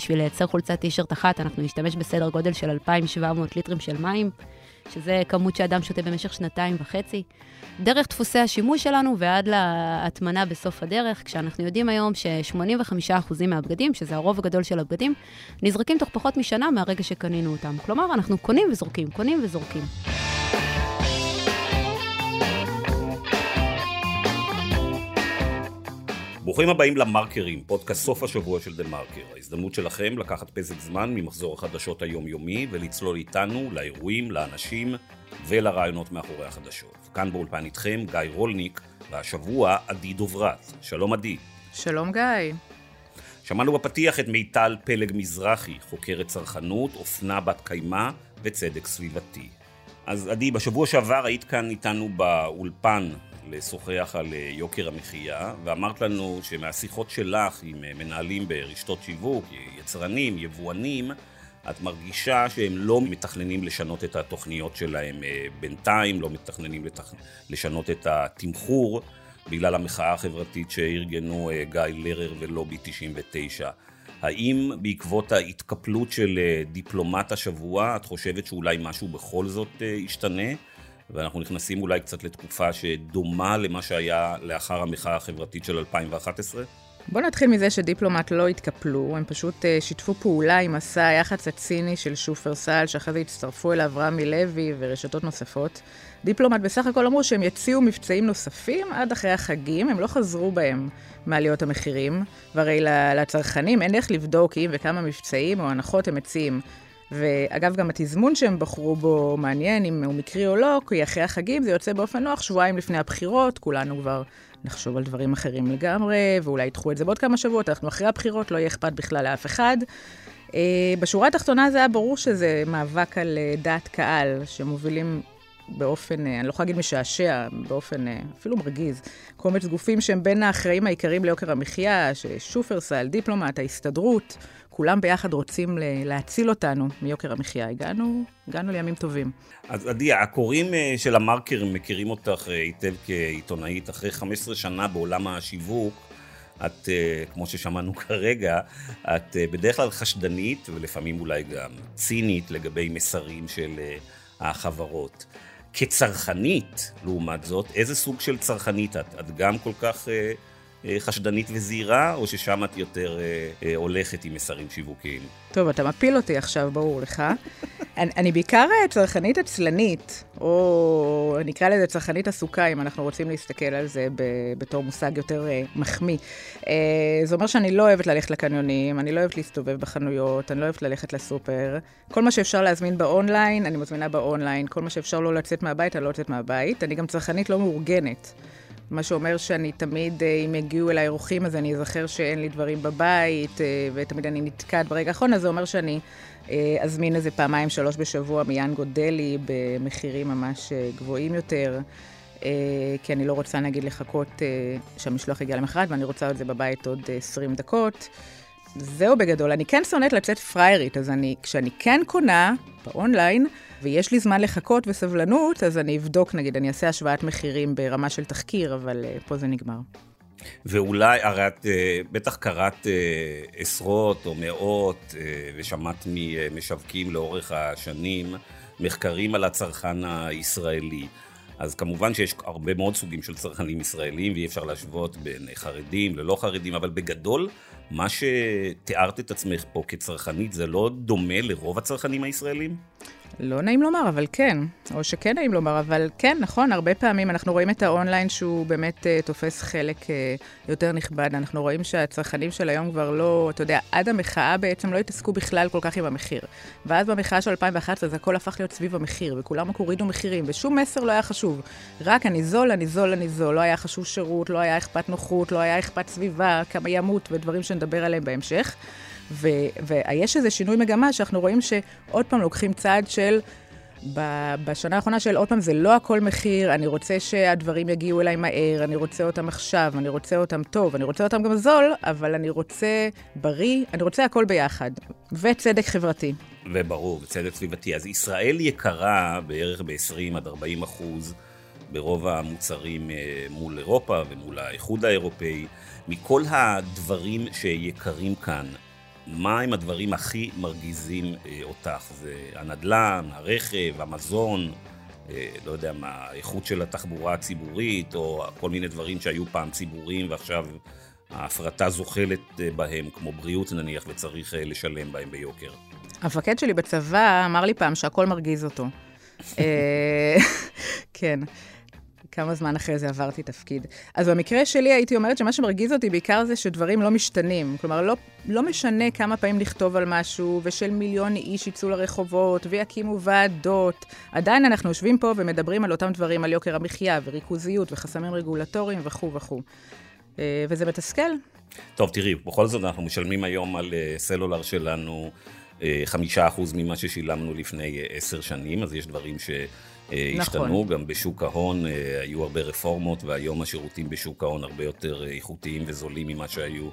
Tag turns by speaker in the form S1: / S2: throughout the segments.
S1: בשביל לייצר חולצת טישרט אחת, אנחנו נשתמש בסדר גודל של 2,700 ליטרים של מים, שזה כמות שאדם שותה במשך שנתיים וחצי. דרך דפוסי השימוש שלנו ועד להטמנה בסוף הדרך, כשאנחנו יודעים היום ש-85% מהבגדים, שזה הרוב הגדול של הבגדים, נזרקים תוך פחות משנה מהרגע שקנינו אותם. כלומר, אנחנו קונים וזורקים, קונים וזורקים.
S2: ברוכים הבאים למרקרים, פודקאסט סוף השבוע של דה מרקר. ההזדמנות שלכם לקחת פסק זמן ממחזור החדשות היומיומי ולצלול איתנו לאירועים, לאנשים ולרעיונות מאחורי החדשות. כאן באולפן איתכם גיא רולניק, והשבוע עדי דוברת. שלום עדי.
S3: שלום גיא.
S2: שמענו בפתיח את מיטל פלג מזרחי, חוקרת צרכנות, אופנה בת קיימא וצדק סביבתי. אז עדי, בשבוע שעבר היית כאן איתנו באולפן לשוחח על אה, יוקר המחיה, ואמרת לנו שמהשיחות שלך עם אה, מנהלים ברשתות שיווק, יצרנים, יבואנים, את מרגישה שהם לא מתכננים לשנות את התוכניות שלהם אה, בינתיים, לא מתכננים לתכ... לשנות את התמחור בגלל המחאה החברתית שארגנו גיא לרר ולובי 99. האם בעקבות ההתקפלות של דיפלומט השבוע, את חושבת שאולי משהו בכל זאת ישתנה? ואנחנו נכנסים אולי קצת לתקופה שדומה למה שהיה לאחר המחאה החברתית של 2011?
S3: בוא נתחיל מזה שדיפלומט לא התקפלו, הם פשוט uh, שיתפו פעולה עם מסע היח"צ הציני של שופרסל, שאחרי זה הצטרפו אליו רמי לוי ורשתות נוספות. דיפלומט בסך הכל אמרו שהם יציעו מבצעים נוספים עד אחרי החגים, הם לא חזרו בהם מעליות המחירים, והרי לצרכנים אין דרך לבדוק אם וכמה מבצעים או הנחות הם מציעים. ואגב, גם התזמון שהם בחרו בו מעניין, אם הוא מקרי או לא, כי אחרי החגים זה יוצא באופן נוח, שבועיים לפני הבחירות, כולנו כבר נחשוב על דברים אחרים לגמרי, ואולי ידחו את זה בעוד כמה שבועות, אנחנו אחרי הבחירות, לא יהיה אכפת בכלל לאף אחד. Uh, בשורה התחתונה זה היה ברור שזה מאבק על uh, דעת קהל, שמובילים באופן, uh, אני לא יכולה להגיד משעשע, באופן אפילו מרגיז, קומץ גופים שהם בין האחראים העיקריים ליוקר המחיה, ששופרסל, דיפלומט, ההסתדרות. כולם ביחד רוצים להציל אותנו מיוקר המחיה. הגענו, הגענו לימים טובים.
S2: אז עדי, הקוראים אה, של המרקר מכירים אותך אה, היטב כעיתונאית. אחרי 15 שנה בעולם השיווק, את, אה, כמו ששמענו כרגע, את בדרך כלל חשדנית, ולפעמים אולי גם צינית, לגבי מסרים של החברות. כצרכנית, לעומת זאת, איזה סוג של צרכנית את? את גם כל כך... אה, חשדנית וזהירה, או ששם את יותר אה, אה, הולכת עם מסרים שיווקיים?
S3: טוב, אתה מפיל אותי עכשיו, ברור לך. אני, אני בעיקר צרכנית עצלנית, או נקרא לזה צרכנית עסוקה, אם אנחנו רוצים להסתכל על זה ב, בתור מושג יותר אה, מחמיא. אה, זה אומר שאני לא אוהבת ללכת לקניונים, אני לא אוהבת להסתובב בחנויות, אני לא אוהבת ללכת לסופר. כל מה שאפשר להזמין באונליין, אני מזמינה באונליין. כל מה שאפשר לא לצאת מהבית, אני לא יוצאת מהבית. אני גם צרכנית לא מאורגנת. מה שאומר שאני תמיד, אה, אם יגיעו אליי אורחים, אז אני אזכר שאין לי דברים בבית, אה, ותמיד אני נתקעת ברגע האחרון, אז זה אומר שאני אה, אזמין איזה פעמיים, שלוש בשבוע מיאנגו דלי, במחירים ממש גבוהים יותר. כי אני לא רוצה, נגיד, לחכות שהמשלוח יגיע למחרת, ואני רוצה את זה בבית עוד 20 דקות. זהו בגדול. אני כן שונאת לצאת פריירית, אז אני, כשאני כן קונה באונליין, ויש לי זמן לחכות וסבלנות, אז אני אבדוק, נגיד, אני אעשה השוואת מחירים ברמה של תחקיר, אבל uh, פה זה נגמר.
S2: ואולי, הרי את uh, בטח קראת uh, עשרות או מאות, uh, ושמעת ממשווקים לאורך השנים מחקרים על הצרכן הישראלי. אז כמובן שיש הרבה מאוד סוגים של צרכנים ישראלים, ואי אפשר להשוות בין חרדים ללא חרדים, אבל בגדול, מה שתיארת את עצמך פה כצרכנית, זה לא דומה לרוב הצרכנים הישראלים?
S3: לא נעים לומר, אבל כן. או שכן נעים לומר, אבל כן, נכון, הרבה פעמים אנחנו רואים את האונליין שהוא באמת uh, תופס חלק uh, יותר נכבד. אנחנו רואים שהצרכנים של היום כבר לא, אתה יודע, עד המחאה בעצם לא התעסקו בכלל כל כך עם המחיר. ואז במחאה של 2011 זה הכל הפך להיות סביב המחיר, וכולם רק הורידו מחירים, ושום מסר לא היה חשוב. רק אני זול, אני זול, אני זול. לא היה חשוב שירות, לא היה אכפת נוחות, לא היה אכפת סביבה, כמה ימות ודברים שנדבר עליהם בהמשך. ויש איזה שינוי מגמה שאנחנו רואים שעוד פעם לוקחים צעד של... בשנה האחרונה של עוד פעם, זה לא הכל מחיר, אני רוצה שהדברים יגיעו אליי מהר, אני רוצה אותם עכשיו, אני רוצה אותם טוב, אני רוצה אותם גם זול, אבל אני רוצה בריא, אני רוצה הכל ביחד. וצדק חברתי.
S2: וברור, וצדק סביבתי. אז ישראל יקרה בערך ב-20 עד 40 אחוז ברוב המוצרים אה, מול אירופה ומול האיחוד האירופאי. מכל הדברים שיקרים כאן, מה הם הדברים הכי מרגיזים אה, אותך? זה הנדל"ן, הרכב, המזון, אה, לא יודע מה, האיכות של התחבורה הציבורית, או כל מיני דברים שהיו פעם ציבוריים ועכשיו ההפרטה זוחלת אה, בהם, כמו בריאות נניח, וצריך לשלם בהם ביוקר.
S3: המפקד שלי בצבא אמר לי פעם שהכל מרגיז אותו. כן. כמה זמן אחרי זה עברתי תפקיד. אז במקרה שלי הייתי אומרת שמה שמרגיז אותי בעיקר זה שדברים לא משתנים. כלומר, לא, לא משנה כמה פעמים נכתוב על משהו, ושל מיליון איש יצאו לרחובות, ויקימו ועדות. עדיין אנחנו יושבים פה ומדברים על אותם דברים, על יוקר המחיה, וריכוזיות, וחסמים רגולטוריים וכו' וכו'. אה, וזה מתסכל.
S2: טוב, תראי, בכל זאת אנחנו משלמים היום על אה, סלולר שלנו אה, חמישה אחוז ממה ששילמנו לפני עשר שנים, אז יש דברים ש... השתנו, נכון. גם בשוק ההון היו הרבה רפורמות, והיום השירותים בשוק ההון הרבה יותר איכותיים וזולים ממה שהיו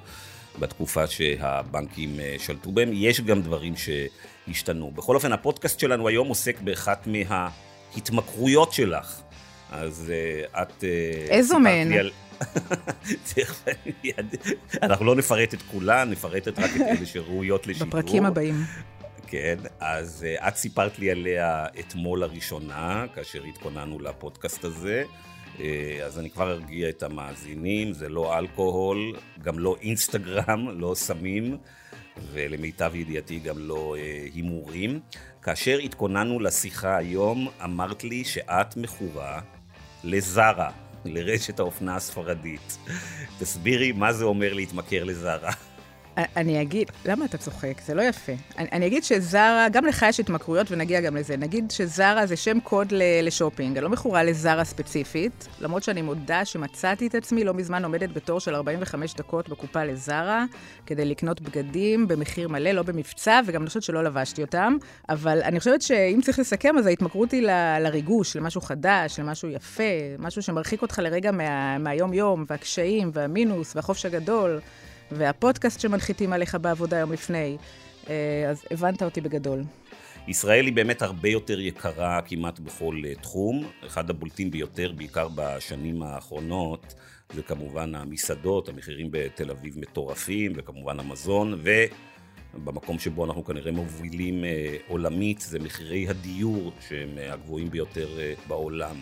S2: בתקופה שהבנקים שלטו בהם. יש גם דברים שהשתנו. בכל אופן, הפודקאסט שלנו היום עוסק באחת מההתמכרויות שלך. אז את...
S3: איזו מהן? על...
S2: אנחנו לא נפרט את כולן, נפרט את רק את אלה שראויות לשידור.
S3: בפרקים הבאים.
S2: כן, אז uh, את סיפרת לי עליה אתמול לראשונה, כאשר התכוננו לפודקאסט הזה. Uh, אז אני כבר ארגיע את המאזינים, זה לא אלכוהול, גם לא אינסטגרם, לא סמים, ולמיטב ידיעתי גם לא uh, הימורים. כאשר התכוננו לשיחה היום, אמרת לי שאת מכורה לזרה. לרשת האופנה הספרדית. תסבירי מה זה אומר להתמכר לזרה.
S3: אני אגיד, למה אתה צוחק? זה לא יפה. אני, אני אגיד שזרה, גם לך יש התמכרויות ונגיע גם לזה. נגיד שזרה זה שם קוד לשופינג. אני לא מכורה לזרה ספציפית, למרות שאני מודה שמצאתי את עצמי לא מזמן עומדת בתור של 45 דקות בקופה לזרה, כדי לקנות בגדים במחיר מלא, לא במבצע, וגם אני חושבת שלא לבשתי אותם. אבל אני חושבת שאם צריך לסכם, אז ההתמכרות היא ל, לריגוש, למשהו חדש, למשהו יפה, משהו שמרחיק אותך לרגע מה, מהיום-יום, והקשיים, והמינוס, והחופש הגדול. והפודקאסט שמנחיתים עליך בעבודה יום לפני. אה, אז הבנת אותי בגדול.
S2: ישראל היא באמת הרבה יותר יקרה כמעט בכל אה, תחום. אחד הבולטים ביותר, בעיקר בשנים האחרונות, זה כמובן המסעדות, המחירים בתל אביב מטורפים, וכמובן המזון, ובמקום שבו אנחנו כנראה מובילים אה, עולמית, זה מחירי הדיור שהם הגבוהים ביותר בעולם.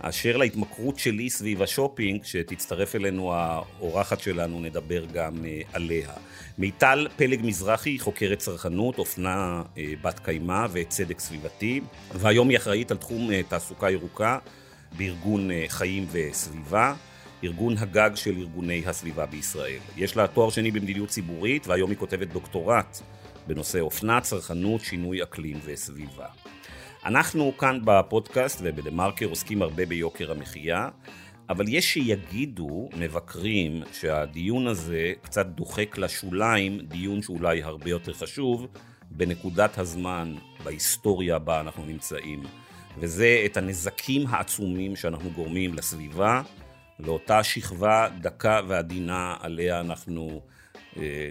S2: אשר להתמכרות שלי סביב השופינג, שתצטרף אלינו האורחת שלנו, נדבר גם uh, עליה. מיטל פלג מזרחי, חוקרת צרכנות, אופנה uh, בת קיימא וצדק סביבתי, והיום היא אחראית על תחום uh, תעסוקה ירוקה בארגון חיים וסביבה. ארגון הגג של ארגוני הסביבה בישראל. יש לה תואר שני במדיניות ציבורית, והיום היא כותבת דוקטורט בנושא אופנה, צרכנות, שינוי אקלים וסביבה. אנחנו כאן בפודקאסט ובדה מרקר עוסקים הרבה ביוקר המחיה, אבל יש שיגידו, מבקרים, שהדיון הזה קצת דוחק לשוליים, דיון שאולי הרבה יותר חשוב, בנקודת הזמן, בהיסטוריה בה אנחנו נמצאים. וזה את הנזקים העצומים שאנחנו גורמים לסביבה, לאותה שכבה דקה ועדינה עליה אנחנו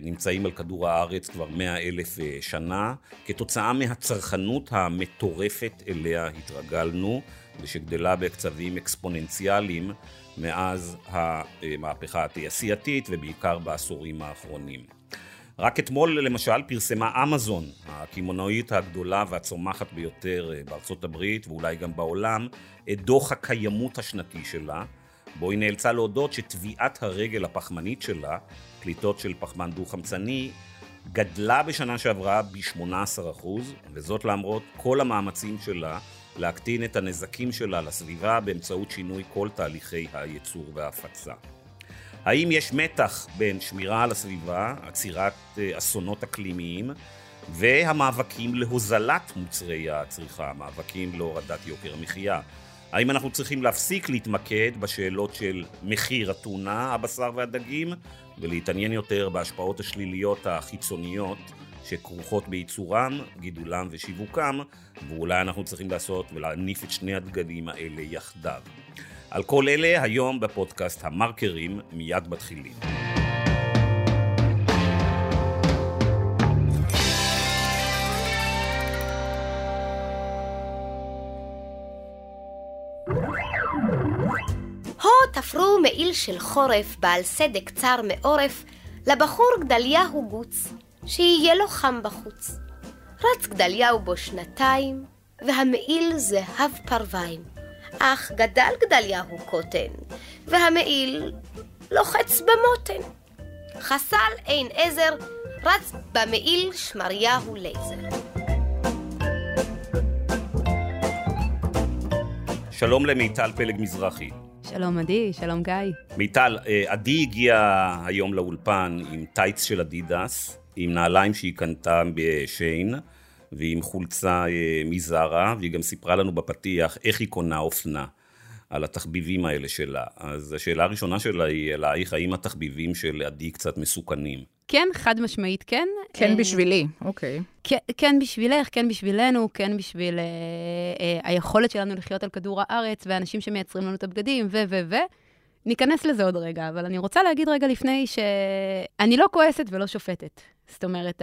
S2: נמצאים על כדור הארץ כבר מאה אלף אה, שנה, כתוצאה מהצרכנות המטורפת אליה התרגלנו, ושגדלה בקצבים אקספוננציאליים מאז המהפכה התעשייתית ובעיקר בעשורים האחרונים. רק אתמול למשל פרסמה אמזון, הקמעונאית הגדולה והצומחת ביותר אה, בארצות הברית ואולי גם בעולם, את דוח הקיימות השנתי שלה, בו היא נאלצה להודות שטביעת הרגל הפחמנית שלה פליטות של פחמן דו-חמצני גדלה בשנה שעברה ב-18%, וזאת למרות כל המאמצים שלה להקטין את הנזקים שלה לסביבה באמצעות שינוי כל תהליכי הייצור וההפצה. האם יש מתח בין שמירה על הסביבה, עצירת אה, אסונות אקלימיים, והמאבקים להוזלת מוצרי הצריכה, מאבקים להורדת יוקר המחיה? האם אנחנו צריכים להפסיק להתמקד בשאלות של מחיר הטונה, הבשר והדגים, ולהתעניין יותר בהשפעות השליליות החיצוניות שכרוכות בייצורם, גידולם ושיווקם, ואולי אנחנו צריכים לעשות ולהניף את שני הדגלים האלה יחדיו. על כל אלה היום בפודקאסט המרקרים מיד מתחילים.
S4: תפרו מעיל של חורף בעל סדק צר מעורף לבחור גדליהו גוץ. שיהיה לו חם בחוץ. רץ גדליהו בו שנתיים, והמעיל זהב פרוויים. אך גדל גדליהו קוטן, והמעיל לוחץ במותן. חסל עין עזר, רץ במעיל שמריהו לייזר.
S2: שלום למיטל פלג מזרחי.
S1: שלום עדי, שלום גיא.
S2: מיטל, אה, עדי הגיעה היום לאולפן עם טייץ של אדידס, עם נעליים שהיא קנתה בשיין, ועם חולצה אה, מזרה, והיא גם סיפרה לנו בפתיח איך היא קונה אופנה. על התחביבים האלה שלה. אז השאלה הראשונה שלה היא אלייך, האם התחביבים של עדי קצת מסוכנים?
S1: כן, חד משמעית כן.
S3: כן אה, בשבילי, אוקיי.
S1: כן, כן בשבילך, כן בשבילנו, כן בשביל אה, אה, היכולת שלנו לחיות על כדור הארץ, ואנשים שמייצרים לנו את הבגדים, ו, ו, ו. ניכנס לזה עוד רגע, אבל אני רוצה להגיד רגע לפני שאני לא כועסת ולא שופטת. זאת אומרת,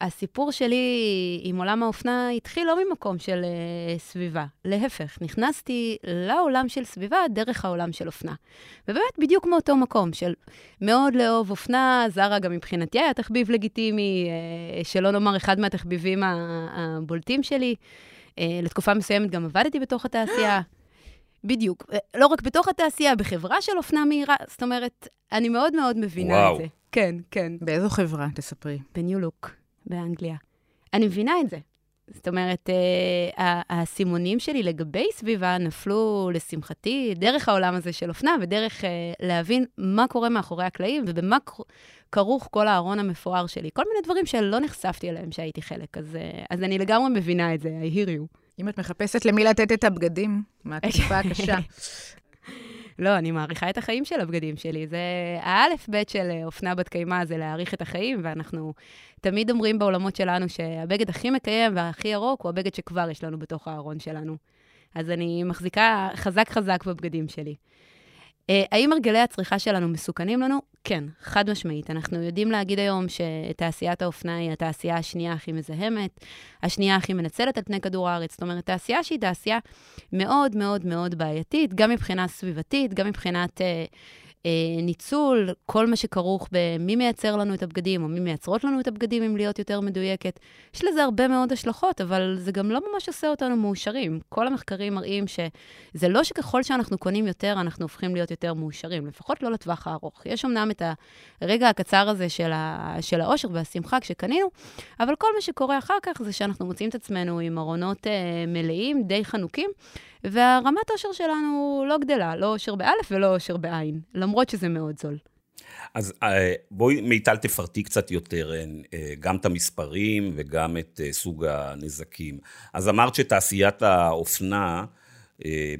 S1: הסיפור שלי עם עולם האופנה התחיל לא ממקום של uh, סביבה. להפך, נכנסתי לעולם של סביבה דרך העולם של אופנה. ובאמת, בדיוק מאותו מקום של מאוד לאהוב אופנה, זרה גם מבחינתי היה תחביב לגיטימי, uh, שלא נאמר אחד מהתחביבים הבולטים שלי. Uh, לתקופה מסוימת גם עבדתי בתוך התעשייה. בדיוק. לא רק בתוך התעשייה, בחברה של אופנה מהירה. זאת אומרת, אני מאוד מאוד מבינה וואו. את זה. כן, כן.
S3: באיזו חברה? תספרי.
S1: בניו לוק, באנגליה. אני מבינה את זה. זאת אומרת, אה, האסימונים שלי לגבי סביבה נפלו, לשמחתי, דרך העולם הזה של אופנה ודרך אה, להבין מה קורה מאחורי הקלעים ובמה כרוך כל הארון המפואר שלי. כל מיני דברים שלא נחשפתי אליהם שהייתי חלק, אז, אה, אז אני לגמרי מבינה את זה, I hear you.
S3: אם את מחפשת למי לתת את הבגדים, מהתקופה הקשה.
S1: לא, אני מעריכה את החיים של הבגדים שלי. זה האלף-בית של אה, אופנה בת קיימא, זה להעריך את החיים, ואנחנו תמיד אומרים בעולמות שלנו שהבגד הכי מקיים והכי ירוק הוא הבגד שכבר יש לנו בתוך הארון שלנו. אז אני מחזיקה חזק חזק בבגדים שלי. אה, האם הרגלי הצריכה שלנו מסוכנים לנו? כן, חד משמעית. אנחנו יודעים להגיד היום שתעשיית האופנה היא התעשייה השנייה הכי מזהמת, השנייה הכי מנצלת על פני כדור הארץ. זאת אומרת, תעשייה שהיא תעשייה מאוד מאוד מאוד בעייתית, גם מבחינה סביבתית, גם מבחינת אה, ניצול, כל מה שכרוך במי מייצר לנו את הבגדים, או מי מייצרות לנו את הבגדים, אם להיות יותר מדויקת. יש לזה הרבה מאוד השלכות, אבל זה גם לא ממש עושה אותנו מאושרים. כל המחקרים מראים שזה לא שככל שאנחנו קונים יותר, אנחנו הופכים להיות יותר מאושרים, לפחות לא לטווח הארוך. יש אמנם את הרגע הקצר הזה של, ה, של האושר והשמחה כשקנינו, אבל כל מה שקורה אחר כך זה שאנחנו מוצאים את עצמנו עם ארונות אה, מלאים, די חנוקים, והרמת אושר שלנו לא גדלה, לא אושר באלף ולא אושר בעין, למרות שזה מאוד זול.
S2: אז אה, בואי מיטל תפרטי קצת יותר, אה, גם את המספרים וגם את אה, סוג הנזקים. אז אמרת שתעשיית האופנה,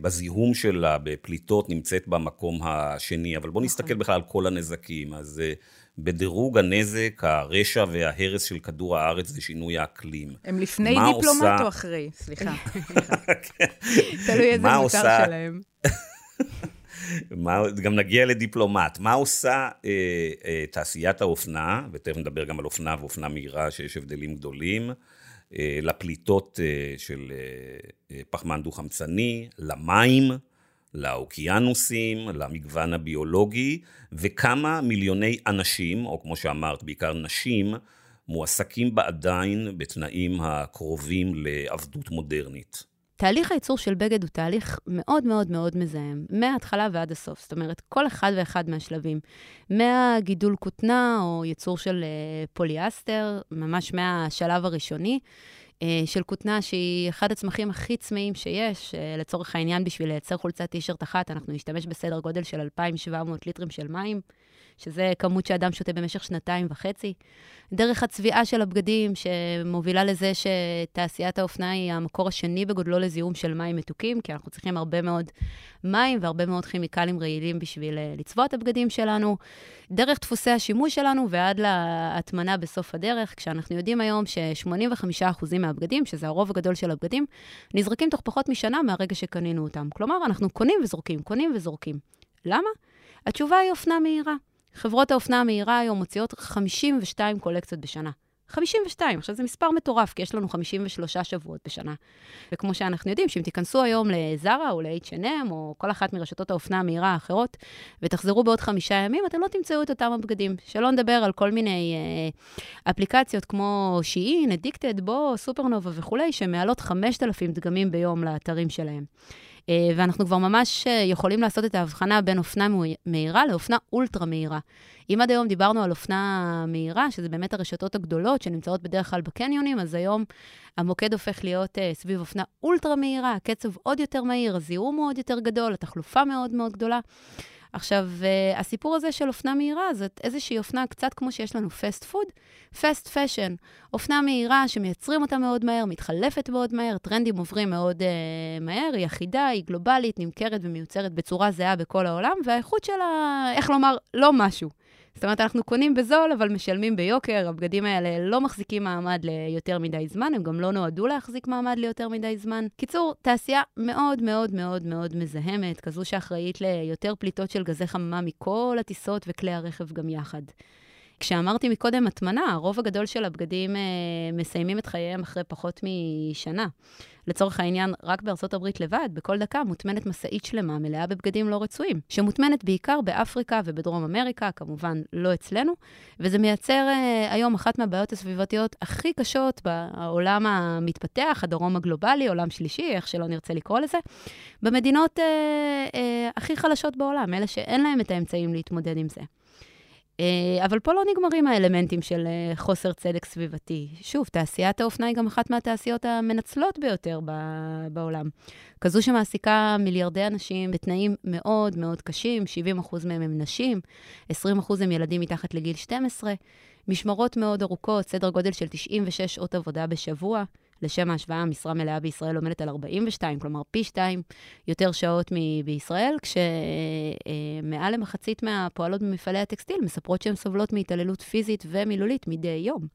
S2: בזיהום שלה, בפליטות, נמצאת במקום השני, אבל בואו נסתכל נכון. בכלל על כל הנזקים. אז בדירוג הנזק, הרשע וההרס של כדור הארץ ושינוי האקלים.
S3: הם לפני דיפלומט עושה... או אחרי? סליחה.
S1: תלוי איזה מוצר שלהם.
S2: גם נגיע לדיפלומט. מה עושה אה, אה, תעשיית האופנה, ותכף נדבר גם על אופנה ואופנה מהירה, שיש הבדלים גדולים, אה, לפליטות אה, של אה, אה פחמן דו-חמצני, למים, לאוקיינוסים, למגוון הביולוגי, וכמה מיליוני אנשים, או כמו שאמרת, בעיקר נשים, מועסקים בה עדיין בתנאים הקרובים לעבדות מודרנית.
S1: תהליך הייצור של בגד הוא תהליך מאוד מאוד מאוד מזהם, מההתחלה ועד הסוף. זאת אומרת, כל אחד ואחד מהשלבים. מהגידול כותנה או ייצור של אה, פוליאסטר, ממש מהשלב הראשוני, אה, של כותנה שהיא אחד הצמחים הכי צמאים שיש. אה, לצורך העניין, בשביל לייצר חולצת טישרט אחת, אנחנו נשתמש בסדר גודל של 2,700 ליטרים של מים. שזה כמות שאדם שותה במשך שנתיים וחצי. דרך הצביעה של הבגדים, שמובילה לזה שתעשיית האופנה היא המקור השני בגודלו לזיהום של מים מתוקים, כי אנחנו צריכים הרבה מאוד מים והרבה מאוד כימיקלים רעילים בשביל אה, לצבוע את הבגדים שלנו. דרך דפוסי השימוש שלנו ועד להטמנה בסוף הדרך, כשאנחנו יודעים היום ש-85% מהבגדים, שזה הרוב הגדול של הבגדים, נזרקים תוך פחות משנה מהרגע שקנינו אותם. כלומר, אנחנו קונים וזורקים, קונים וזורקים. למה? התשובה היא אופנה מהירה. חברות האופנה המהירה היום מוציאות 52 קולקציות בשנה. 52. עכשיו, זה מספר מטורף, כי יש לנו 53 שבועות בשנה. וכמו שאנחנו יודעים, שאם תיכנסו היום לזרה או ל-H&M, או כל אחת מרשתות האופנה המהירה האחרות, ותחזרו בעוד חמישה ימים, אתם לא תמצאו את אותם הבגדים. שלא נדבר על כל מיני אה, אפליקציות כמו שיעין, אדיקטד, בו, סופרנובה וכולי, שמעלות 5,000 דגמים ביום לאתרים שלהם. אה, ואנחנו כבר ממש אה, יכולים לעשות את ההבחנה בין אופנה מהירה לאופנה אולטרה מהירה. אם עד היום דיברנו על אופנה מהירה, שזה באמת הרשתות הגדולות שנמצאות בדרך כלל בקניונים, אז היום המוקד הופך להיות אה, סביב אופנה אולטרה מהירה, הקצב עוד יותר מהיר, הזיהום הוא עוד יותר גדול, התחלופה מאוד מאוד גדולה. עכשיו, אה, הסיפור הזה של אופנה מהירה, זאת איזושהי אופנה קצת כמו שיש לנו fast food, fast fashion. אופנה מהירה שמייצרים אותה מאוד מהר, מתחלפת מאוד מהר, טרנדים עוברים מאוד אה, מהר, היא אחידה, היא גלובלית, נמכרת ומיוצרת בצורה זהה בכל העולם, והאיכות שלה, איך לומר, לא משהו. זאת אומרת, אנחנו קונים בזול, אבל משלמים ביוקר. הבגדים האלה לא מחזיקים מעמד ליותר מדי זמן, הם גם לא נועדו להחזיק מעמד ליותר מדי זמן. קיצור, תעשייה מאוד מאוד מאוד מאוד מזהמת, כזו שאחראית ליותר פליטות של גזי חממה מכל הטיסות וכלי הרכב גם יחד. כשאמרתי מקודם הטמנה, הרוב הגדול של הבגדים אה, מסיימים את חייהם אחרי פחות משנה. לצורך העניין, רק בארצות הברית לבד, בכל דקה מוטמנת משאית שלמה מלאה בבגדים לא רצויים, שמוטמנת בעיקר באפריקה ובדרום אמריקה, כמובן לא אצלנו, וזה מייצר אה, היום אחת מהבעיות הסביבתיות הכי קשות בעולם המתפתח, הדרום הגלובלי, עולם שלישי, איך שלא נרצה לקרוא לזה, במדינות אה, אה, הכי חלשות בעולם, אלה שאין להם את האמצעים להתמודד עם זה. אה, אבל פה לא נגמרים האלמנטים של אה, חוסר צדק סביבתי. שוב, תעשיית האופנה היא גם אחת מהתעשיות המנצלות ביותר בעולם. כזו שמעסיקה מיליארדי אנשים בתנאים מאוד מאוד קשים, 70% מהם הם נשים, 20% הם ילדים מתחת לגיל 12, משמרות מאוד ארוכות, סדר גודל של 96 שעות עבודה בשבוע. לשם ההשוואה, משרה מלאה בישראל עומדת על 42, כלומר פי 2 יותר שעות בישראל, כשמעל למחצית מהפועלות במפעלי הטקסטיל מספרות שהן סובלות מהתעללות פיזית ומילולית מדי יום.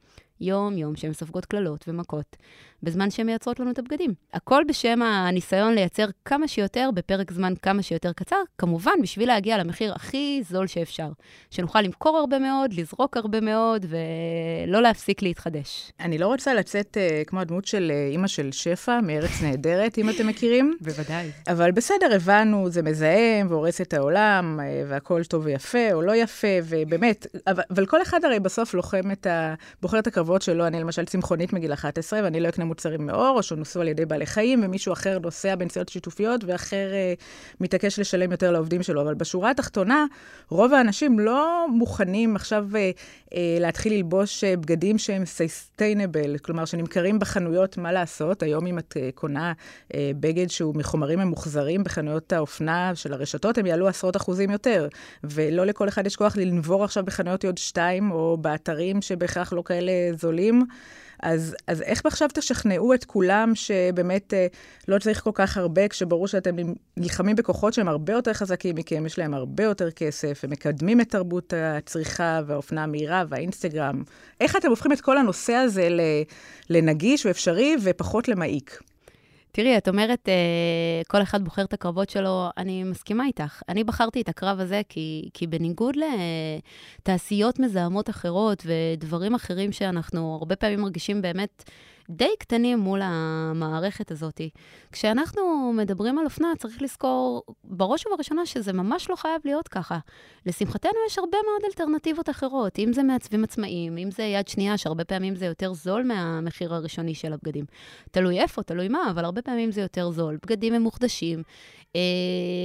S1: יום-יום שהן סופגות קללות ומכות, בזמן שהן מייצרות לנו את הבגדים. הכל בשם הניסיון לייצר כמה שיותר בפרק זמן כמה שיותר קצר, כמובן בשביל להגיע למחיר הכי זול שאפשר. שנוכל למכור הרבה מאוד, לזרוק הרבה מאוד ולא להפסיק להתחדש.
S3: אני לא רוצה לצאת uh, כמו הדמות של uh, אימא של שפע מארץ נהדרת, אם אתם מכירים.
S1: בוודאי.
S3: אבל בסדר, הבנו, זה מזהם והורס את העולם, uh, והכול טוב ויפה או לא יפה, ובאמת, אבל, אבל כל אחד הרי בסוף לוחם את ה... בוחר את הקרבות. הקרבות שלו, אני למשל צמחונית מגיל 11, ואני לא אקנה מוצרים מאור, או שנוסו על ידי בעלי חיים, ומישהו אחר נוסע בנסיעות שיתופיות, ואחר אה, מתעקש לשלם יותר לעובדים שלו. אבל בשורה התחתונה, רוב האנשים לא מוכנים עכשיו אה, אה, להתחיל ללבוש אה, בגדים שהם סייסטיינבל, כלומר, שנמכרים בחנויות, מה לעשות? היום אם את אה, קונה אה, בגד שהוא מחומרים ממוחזרים בחנויות האופנה של הרשתות, הם יעלו עשרות אחוזים יותר. ולא לכל אחד יש כוח לנבור עכשיו בחנויות יוד 2, או באתרים שבהכרח לא כאלה זולים. אז, אז איך עכשיו תשכנעו את כולם שבאמת אה, לא צריך כל כך הרבה, כשברור שאתם נלחמים בכוחות שהם הרבה יותר חזקים מכם, יש להם הרבה יותר כסף, הם מקדמים את תרבות הצריכה והאופנה המהירה והאינסטגרם. איך אתם הופכים את כל הנושא הזה לנגיש ואפשרי ופחות למעיק?
S1: תראי, את אומרת, אה, כל אחד בוחר את הקרבות שלו, אני מסכימה איתך. אני בחרתי את הקרב הזה כי, כי בניגוד לתעשיות מזהמות אחרות ודברים אחרים שאנחנו הרבה פעמים מרגישים באמת די קטנים מול המערכת הזאת. כשאנחנו מדברים על אופנה, צריך לזכור בראש ובראשונה שזה ממש לא חייב להיות ככה. לשמחתנו יש הרבה מאוד אלטרנטיבות אחרות, אם זה מעצבים עצמאיים, אם זה יד שנייה, שהרבה פעמים זה יותר זול מהמחיר הראשוני של הבגדים. תלוי איפה, תלוי מה, אבל הרבה פעמים זה יותר זול. בגדים הם מוחדשים, אה,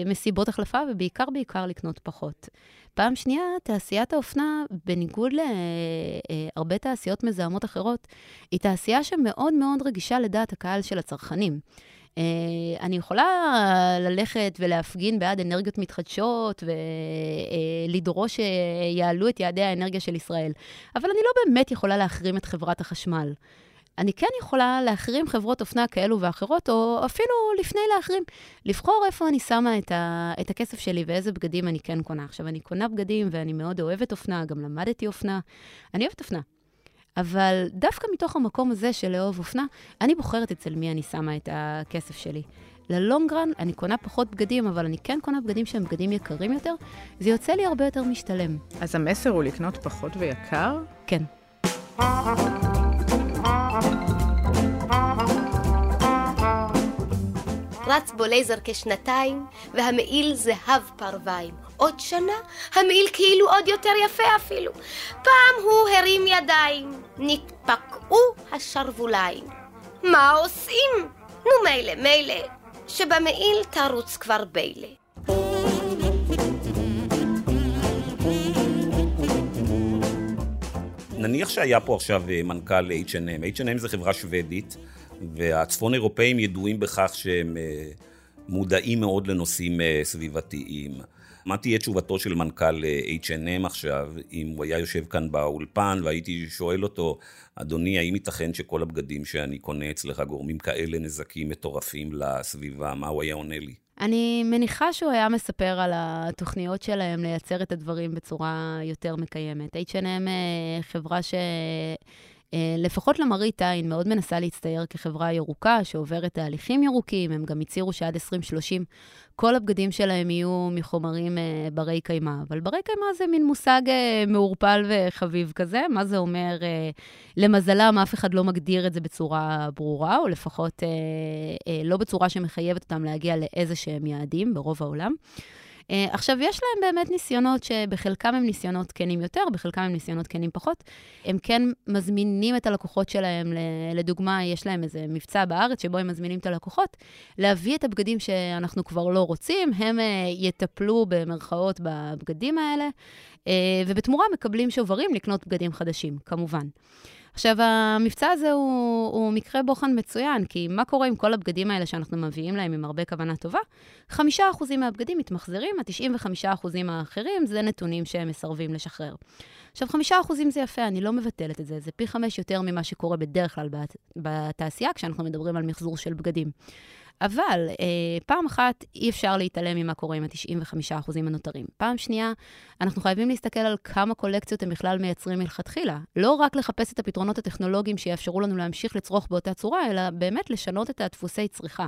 S1: מסיבות החלפה, ובעיקר בעיקר לקנות פחות. פעם שנייה, תעשיית האופנה, בניגוד להרבה תעשיות מזהמות אחרות, היא תעשייה שמאוד מאוד רגישה לדעת הקהל של הצרכנים. Uh, אני יכולה ללכת ולהפגין בעד אנרגיות מתחדשות ולדרוש uh, שיעלו את יעדי האנרגיה של ישראל, אבל אני לא באמת יכולה להחרים את חברת החשמל. אני כן יכולה להחרים חברות אופנה כאלו ואחרות, או אפילו לפני להחרים, לבחור איפה אני שמה את, ה, את הכסף שלי ואיזה בגדים אני כן קונה. עכשיו, אני קונה בגדים ואני מאוד אוהבת אופנה, גם למדתי אופנה. אני אוהבת אופנה. אבל דווקא מתוך המקום הזה של לאהוב אופנה, אני בוחרת אצל מי אני שמה את הכסף שלי. ללונגרן אני קונה פחות בגדים, אבל אני כן קונה בגדים שהם בגדים יקרים יותר, זה יוצא לי הרבה יותר משתלם.
S3: אז המסר הוא לקנות פחות ויקר?
S1: כן.
S4: רץ בו לייזר כשנתיים, והמעיל זהב פרביים. עוד שנה, המעיל כאילו עוד יותר יפה אפילו. פעם הוא הרים ידיים, נתפקעו השרווליים. מה עושים? נו מילא, מילא, שבמעיל תרוץ כבר ביילא.
S2: נניח שהיה פה עכשיו אה, מנכ"ל H&M, H&M זה חברה שוודית, והצפון אירופאים ידועים בכך שהם אה, מודעים מאוד לנושאים אה, סביבתיים. מה תהיה תשובתו של מנכ"ל H&M עכשיו, אם הוא היה יושב כאן באולפן והייתי שואל אותו, אדוני, האם ייתכן שכל הבגדים שאני קונה אצלך גורמים כאלה נזקים מטורפים לסביבה? מה הוא היה עונה לי?
S1: אני מניחה שהוא היה מספר על התוכניות שלהם לייצר את הדברים בצורה יותר מקיימת. H&M חברה ש... אה, לפחות למראית עין, מאוד מנסה להצטייר כחברה ירוקה, שעוברת תהליכים ירוקים, הם גם הצהירו שעד 2030 כל הבגדים שלהם יהיו מחומרים uh, ברי קיימא. אבל ברי קיימא זה מין מושג uh, מעורפל וחביב כזה. מה זה אומר? למזלם, אף אחד לא מגדיר את זה בצורה ברורה, או לפחות לא בצורה שמחייבת אותם להגיע לאיזה שהם יעדים ברוב העולם. Uh, עכשיו, יש להם באמת ניסיונות שבחלקם הם ניסיונות כנים יותר, בחלקם הם ניסיונות כנים פחות. הם כן מזמינים את הלקוחות שלהם, לדוגמה, יש להם איזה מבצע בארץ שבו הם מזמינים את הלקוחות, להביא את הבגדים שאנחנו כבר לא רוצים, הם uh, יטפלו במרכאות בבגדים האלה, uh, ובתמורה מקבלים שוברים לקנות בגדים חדשים, כמובן. עכשיו, המבצע הזה הוא, הוא מקרה בוחן מצוין, כי מה קורה עם כל הבגדים האלה שאנחנו מביאים להם עם הרבה כוונה טובה? חמישה אחוזים מהבגדים מתמחזרים, ה-95 אחוזים האחרים זה נתונים שהם מסרבים לשחרר. עכשיו, חמישה אחוזים זה יפה, אני לא מבטלת את זה, זה פי חמש יותר ממה שקורה בדרך כלל בתעשייה, כשאנחנו מדברים על מחזור של בגדים. אבל אה, פעם אחת אי אפשר להתעלם ממה קורה עם ה-95% הנותרים. פעם שנייה, אנחנו חייבים להסתכל על כמה קולקציות הם בכלל מייצרים מלכתחילה. לא רק לחפש את הפתרונות הטכנולוגיים שיאפשרו לנו להמשיך לצרוך באותה צורה, אלא באמת לשנות את הדפוסי צריכה.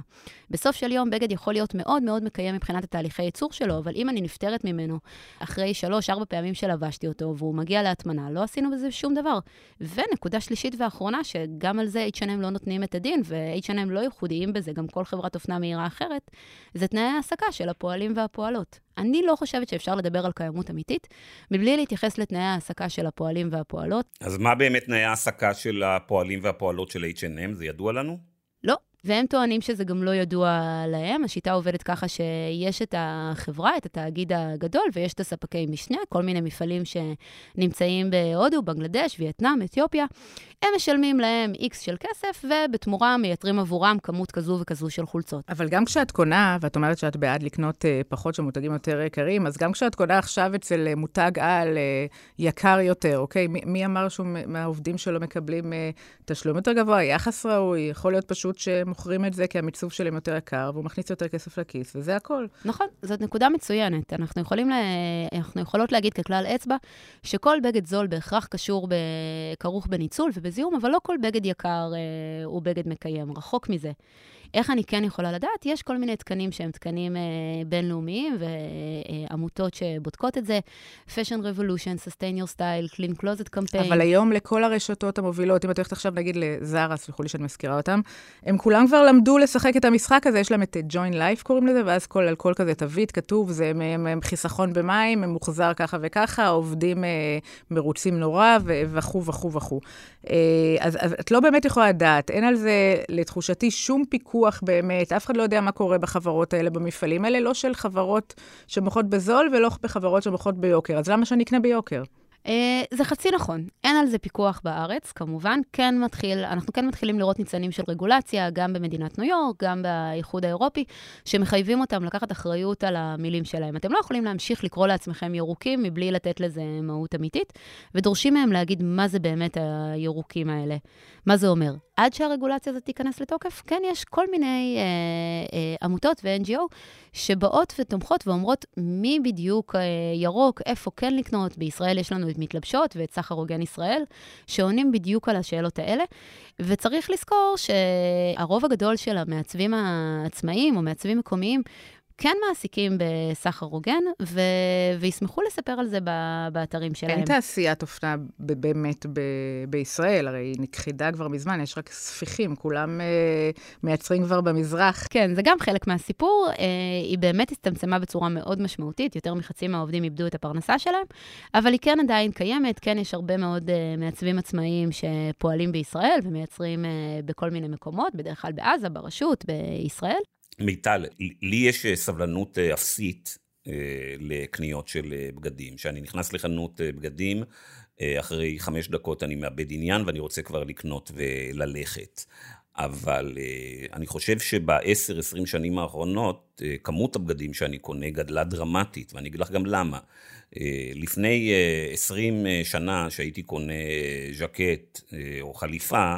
S1: בסוף של יום, בגד יכול להיות מאוד מאוד מקיים מבחינת התהליכי ייצור שלו, אבל אם אני נפטרת ממנו אחרי שלוש-ארבע פעמים שלבשתי אותו, והוא מגיע להטמנה, לא עשינו בזה שום דבר. ונקודה שלישית ואחרונה, שגם על זה H&M לא נותנים את הדין, ו-H&M לא ייחודיים בזה, גם כל חברת אופנה מהירה אחרת, זה תנאי העסקה של הפועלים והפועלות. אני לא חושבת שאפשר לדבר על קיימות אמיתית, מבלי להתייחס לתנאי העסקה של הפועלים והפועלות.
S2: אז מה באמת תנאי העסקה של הפועלים והפועלות של H&M? זה ידוע לנו?
S1: לא, והם טוענים שזה גם לא ידוע להם. השיטה עובדת ככה שיש את החברה, את התאגיד הגדול, ויש את הספקי משנה, כל מיני מפעלים שנמצאים בהודו, בנגלדש, וייטנאם, אתיופיה. הם משלמים להם איקס של כסף, ובתמורה מייתרים עבורם כמות כזו וכזו של חולצות.
S3: אבל גם כשאת קונה, ואת אומרת שאת בעד לקנות uh, פחות של מותגים יותר יקרים, אז גם כשאת קונה עכשיו אצל uh, מותג על uh, יקר יותר, אוקיי? מי, מי אמר שמהעובדים שלו מקבלים תשלום יותר גבוה, יחס ראוי? יכול להיות פשוט שמוכרים את זה כי המיצוב שלהם יותר יקר, והוא מכניס יותר כסף לכיס, וזה הכל.
S1: נכון, זאת נקודה מצוינת. אנחנו, יכולים לה... אנחנו יכולות להגיד ככלל אצבע, שכל בגד זול בהכרח קשור, ב... כרוך בניצול, בזיהום, אבל לא כל בגד יקר אה, הוא בגד מקיים, רחוק מזה. איך אני כן יכולה לדעת? יש כל מיני תקנים שהם תקנים אה, בינלאומיים ועמותות שבודקות את זה. Fashion Revolution, Sustain Your Style, Clean Closet Campaign.
S3: אבל היום לכל הרשתות המובילות, אם את הולכת עכשיו נגיד לזרה, סלחו לי שאני מזכירה אותם, הם כולם כבר למדו לשחק את המשחק הזה, יש להם את Join Life קוראים לזה, ואז כל, על כל כזה תווית כתוב, זה הם, הם חיסכון במים, הם מוחזר ככה וככה, העובדים אה, מרוצים נורא וכו' וכו' וכו'. אה, אז, אז את לא באמת יכולה לדעת, אין על זה, לתחושתי, שום פיקוח. פיקוח באמת, אף אחד לא יודע מה קורה בחברות האלה, במפעלים האלה, לא של חברות שמוכרות בזול ולא בחברות שמוכרות ביוקר. אז למה שאני אקנה ביוקר?
S1: אה, זה חצי נכון. אין על זה פיקוח בארץ, כמובן. כן מתחיל, אנחנו כן מתחילים לראות ניצנים של רגולציה, גם במדינת ניו יורק, גם באיחוד האירופי, שמחייבים אותם לקחת אחריות על המילים שלהם. אתם לא יכולים להמשיך לקרוא לעצמכם ירוקים מבלי לתת לזה מהות אמיתית, ודורשים מהם להגיד מה זה באמת הירוקים האלה. מה זה אומר? עד שהרגולציה הזאת תיכנס לתוקף, כן, יש כל מיני אה, אה, עמותות ו-NGO שבאות ותומכות ואומרות מי בדיוק אה, ירוק, איפה כן לקנות. בישראל יש לנו את מתלבשות ואת סחר הוגן ישראל, שעונים בדיוק על השאלות האלה. וצריך לזכור שהרוב הגדול של המעצבים העצמאיים או מעצבים מקומיים, כן מעסיקים בסחר הוגן, ו... וישמחו לספר על זה באתרים שלהם.
S3: אין תעשיית אופנה באמת ב... בישראל, הרי היא נכחדה כבר מזמן, יש רק ספיחים, כולם אה, מייצרים כבר במזרח.
S1: כן, זה גם חלק מהסיפור. אה, היא באמת הצטמצמה בצורה מאוד משמעותית, יותר מחצי מהעובדים איבדו את הפרנסה שלהם, אבל היא כן עדיין קיימת, כן יש הרבה מאוד אה, מעצבים עצמאיים שפועלים בישראל ומייצרים אה, בכל מיני מקומות, בדרך כלל בעזה, ברשות, בישראל.
S2: מיטל, לי יש אה, סבלנות אה, אפסית אה, לקניות של בגדים. כשאני נכנס לחנות בגדים, אחרי חמש דקות אני מאבד עניין ואני רוצה כבר לקנות וללכת. אבל אני חושב שבעשר, עשרים שנים האחרונות, כמות הבגדים שאני קונה גדלה דרמטית, ואני אגיד לך גם למה. לפני עשרים שנה, שהייתי קונה ז'קט או חליפה,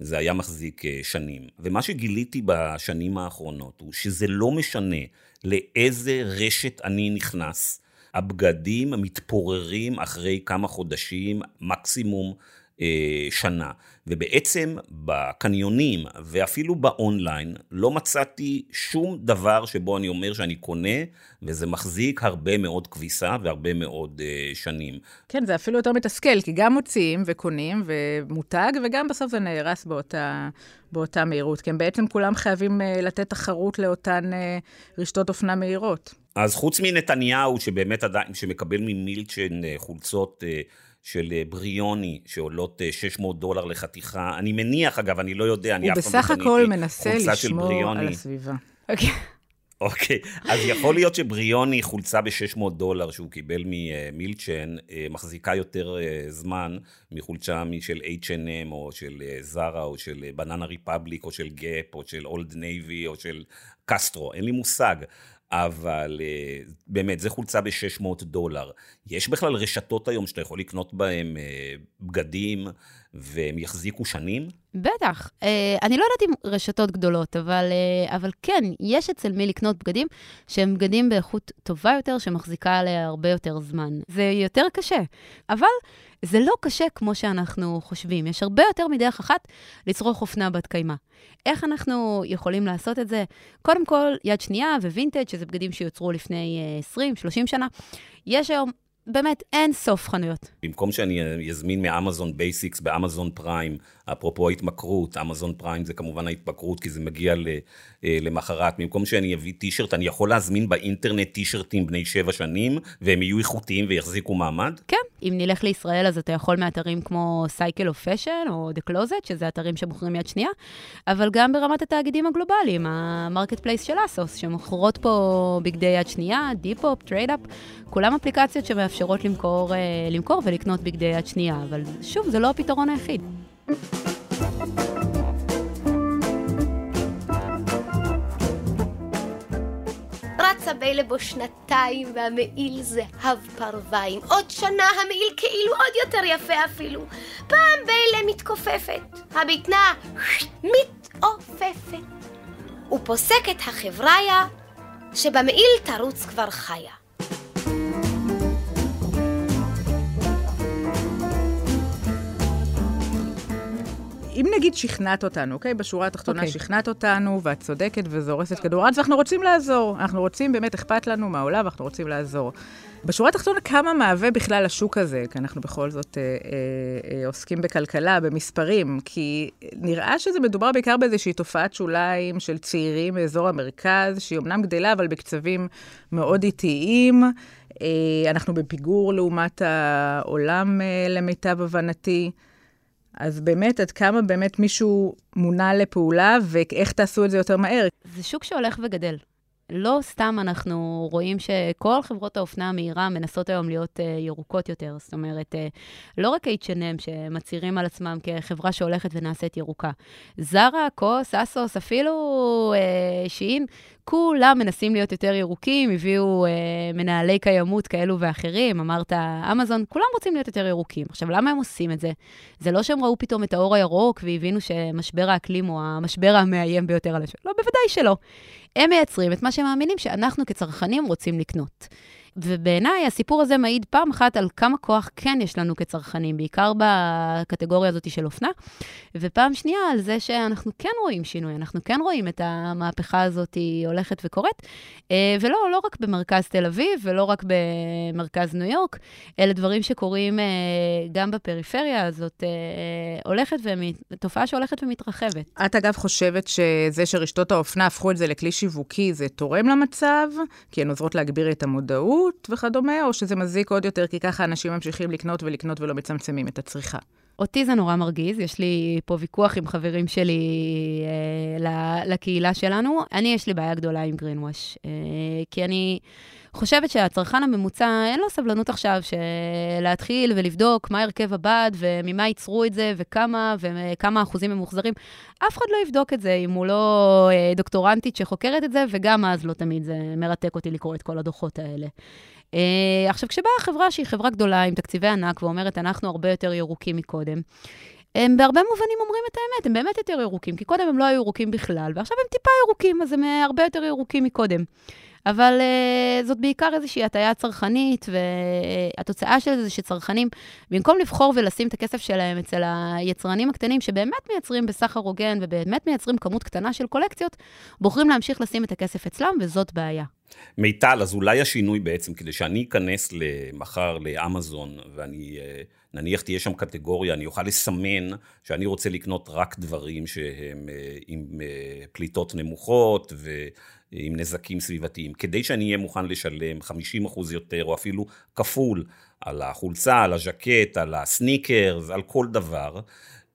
S2: זה היה מחזיק אה, שנים. ומה שגיליתי בשנים האחרונות הוא שזה לא משנה לאיזה רשת אני נכנס, הבגדים מתפוררים אחרי כמה חודשים, מקסימום אה, שנה. ובעצם בקניונים ואפילו באונליין לא מצאתי שום דבר שבו אני אומר שאני קונה, וזה מחזיק הרבה מאוד כביסה והרבה מאוד uh, שנים.
S3: כן, זה אפילו יותר מתסכל, כי גם מוציאים וקונים ומותג, וגם בסוף זה נהרס באותה, באותה מהירות. כי הם בעצם כולם חייבים uh, לתת תחרות לאותן uh, רשתות אופנה מהירות.
S2: אז חוץ מנתניהו, שבאמת עדיין, שמקבל ממילצ'ן חולצות... Uh, של אה, בריוני, שעולות 600 אה, דולר לחתיכה. אני מניח, אגב, אני לא יודע, אני
S3: אף פעם לא קניתי חולצה של בריוני. הוא בסך הכל מנסה לשמור על הסביבה.
S2: אוקיי. אוקיי, אז יכול להיות שבריוני חולצה ב-600 דולר שהוא קיבל ממילצ'ן, אה, מחזיקה יותר זמן מחולצה של H&M או של זרה או של בננה ריפבליק או של גאפ או של אולד נייבי או של קסטרו, אין לי מושג. אבל אה, באמת, זו חולצה ב-600 דולר. יש בכלל רשתות היום שאתה יכול לקנות בהן אה, בגדים והם יחזיקו שנים?
S1: בטח. אה, אני לא יודעת אם רשתות גדולות, אבל, אבל כן, יש אצל מי לקנות בגדים שהם בגדים באיכות טובה יותר, שמחזיקה להרבה יותר זמן. זה יותר קשה, אבל זה לא קשה כמו שאנחנו חושבים. יש הרבה יותר מדרך אחת לצרוך אופנה בת קיימא. איך אנחנו יכולים לעשות את זה? קודם כל, יד שנייה ווינטג', שזה בגדים שיוצרו לפני 20-30 אה, שנה. יש היום באמת אין סוף חנויות.
S2: במקום שאני אזמין מאמזון basics באמזון פריים, אפרופו ההתמכרות, אמזון פריים זה כמובן ההתמכרות, כי זה מגיע אה, למחרת. במקום שאני אביא טישרט, אני יכול להזמין באינטרנט טישרטים בני שבע שנים, והם יהיו איכותיים ויחזיקו מעמד?
S1: כן, אם נלך לישראל, אז אתה יכול מאתרים כמו Cycle of Fashion או The Closet, שזה אתרים שמוכרים יד שנייה, אבל גם ברמת התאגידים הגלובליים, ה marketplace של אסוס, שמוכרות פה בגדי יד שנייה, Depop, ThredUp, כולם אפליקציות שמאפשרות למכור, אה, למכור ולקנות בגדי יד שנייה, אבל שוב, זה לא הפתרון היחיד.
S4: רצה בלבו שנתיים והמעיל זהב פרוויים. עוד שנה המעיל כאילו עוד יותר יפה אפילו. פעם ביילה מתכופפת, הבטנה מתעופפת. ופוסקת החבריה שבמעיל תרוץ כבר חיה.
S3: אם נגיד שכנעת אותנו, אוקיי? בשורה התחתונה okay. אוקיי. שכנעת אותנו, ואת צודקת וזה הורס את כדור הארץ, ואנחנו רוצים לעזור. אנחנו רוצים, באמת אכפת לנו מהעולם, ואנחנו רוצים לעזור. בשורה התחתונה, כמה מהווה בכלל השוק הזה? כי אנחנו בכל זאת אה, אה, אה, עוסקים בכלכלה, במספרים, כי נראה שזה מדובר בעיקר באיזושהי תופעת שוליים של צעירים מאזור המרכז, שהיא אמנם גדלה, אבל בקצבים מאוד איטיים. אה, אנחנו בפיגור לעומת העולם, אה, למיטב הבנתי. אז באמת, עד כמה באמת מישהו מונה לפעולה, ואיך תעשו את זה יותר מהר?
S1: זה שוק שהולך וגדל. לא סתם אנחנו רואים שכל חברות האופנה המהירה מנסות היום להיות uh, ירוקות יותר. זאת אומרת, uh, לא רק H&M שמצהירים על עצמם כחברה שהולכת ונעשית ירוקה. זרה, קוס, אסוס, אפילו uh, שיין, כולם מנסים להיות יותר ירוקים, הביאו uh, מנהלי קיימות כאלו ואחרים, אמרת אמזון, כולם רוצים להיות יותר ירוקים. עכשיו, למה הם עושים את זה? זה לא שהם ראו פתאום את האור הירוק והבינו שמשבר האקלים הוא המשבר המאיים ביותר על השם. לא, בוודאי שלא. הם מייצרים את מה שהם מאמינים שאנחנו כצרכנים רוצים לקנות. ובעיניי הסיפור הזה מעיד פעם אחת על כמה כוח כן יש לנו כצרכנים, בעיקר בקטגוריה הזאת של אופנה, ופעם שנייה על זה שאנחנו כן רואים שינוי, אנחנו כן רואים את המהפכה הזאת הולכת וקורית, אה, ולא, לא רק במרכז תל אביב ולא רק במרכז ניו יורק, אלה דברים שקורים אה, גם בפריפריה הזאת, הולכת, תופעה שהולכת ומתרחבת.
S3: את אגב חושבת שזה שרשתות האופנה הפכו את זה לכלי שיווקי, זה תורם למצב? כי הן עוזרות להגביר את המודעות וכדומה, או שזה מזיק עוד יותר, כי ככה אנשים ממשיכים לקנות ולקנות ולא מצמצמים את הצריכה?
S1: אותי זה נורא מרגיז, יש לי פה ויכוח עם חברים שלי אה, לקהילה שלנו. אני, יש לי בעיה גדולה עם גרינווש, אה, כי אני... חושבת שהצרכן הממוצע, אין לו סבלנות עכשיו להתחיל ולבדוק מה הרכב הבד וממה ייצרו את זה וכמה וכמה אחוזים ממוחזרים. אף אחד לא יבדוק את זה אם הוא לא אה, דוקטורנטית שחוקרת את זה, וגם אז לא תמיד זה מרתק אותי לקרוא את כל הדוחות האלה. Uh, עכשיו, כשבאה חברה שהיא חברה גדולה עם תקציבי ענק ואומרת, אנחנו הרבה יותר ירוקים מקודם, הם בהרבה מובנים אומרים את האמת, הם באמת יותר ירוקים, כי קודם הם לא היו ירוקים בכלל, ועכשיו הם טיפה ירוקים, אז הם הרבה יותר ירוקים מקודם. אבל uh, זאת בעיקר איזושהי הטעיה צרכנית, והתוצאה של זה זה שצרכנים, במקום לבחור ולשים את הכסף שלהם אצל היצרנים הקטנים, שבאמת מייצרים בסחר הוגן ובאמת מייצרים כמות קטנה של קולקציות, בוחרים להמשיך לשים את הכסף אצלם, וזאת בעיה.
S2: מיטל, אז אולי השינוי בעצם, כדי שאני אכנס מחר לאמזון, ואני, אה, נניח תהיה שם קטגוריה, אני אוכל לסמן שאני רוצה לקנות רק דברים שהם אה, עם פליטות נמוכות. עם נזקים סביבתיים, כדי שאני אהיה מוכן לשלם 50% יותר, או אפילו כפול, על החולצה, על הז'קט, על הסניקרס, על כל דבר,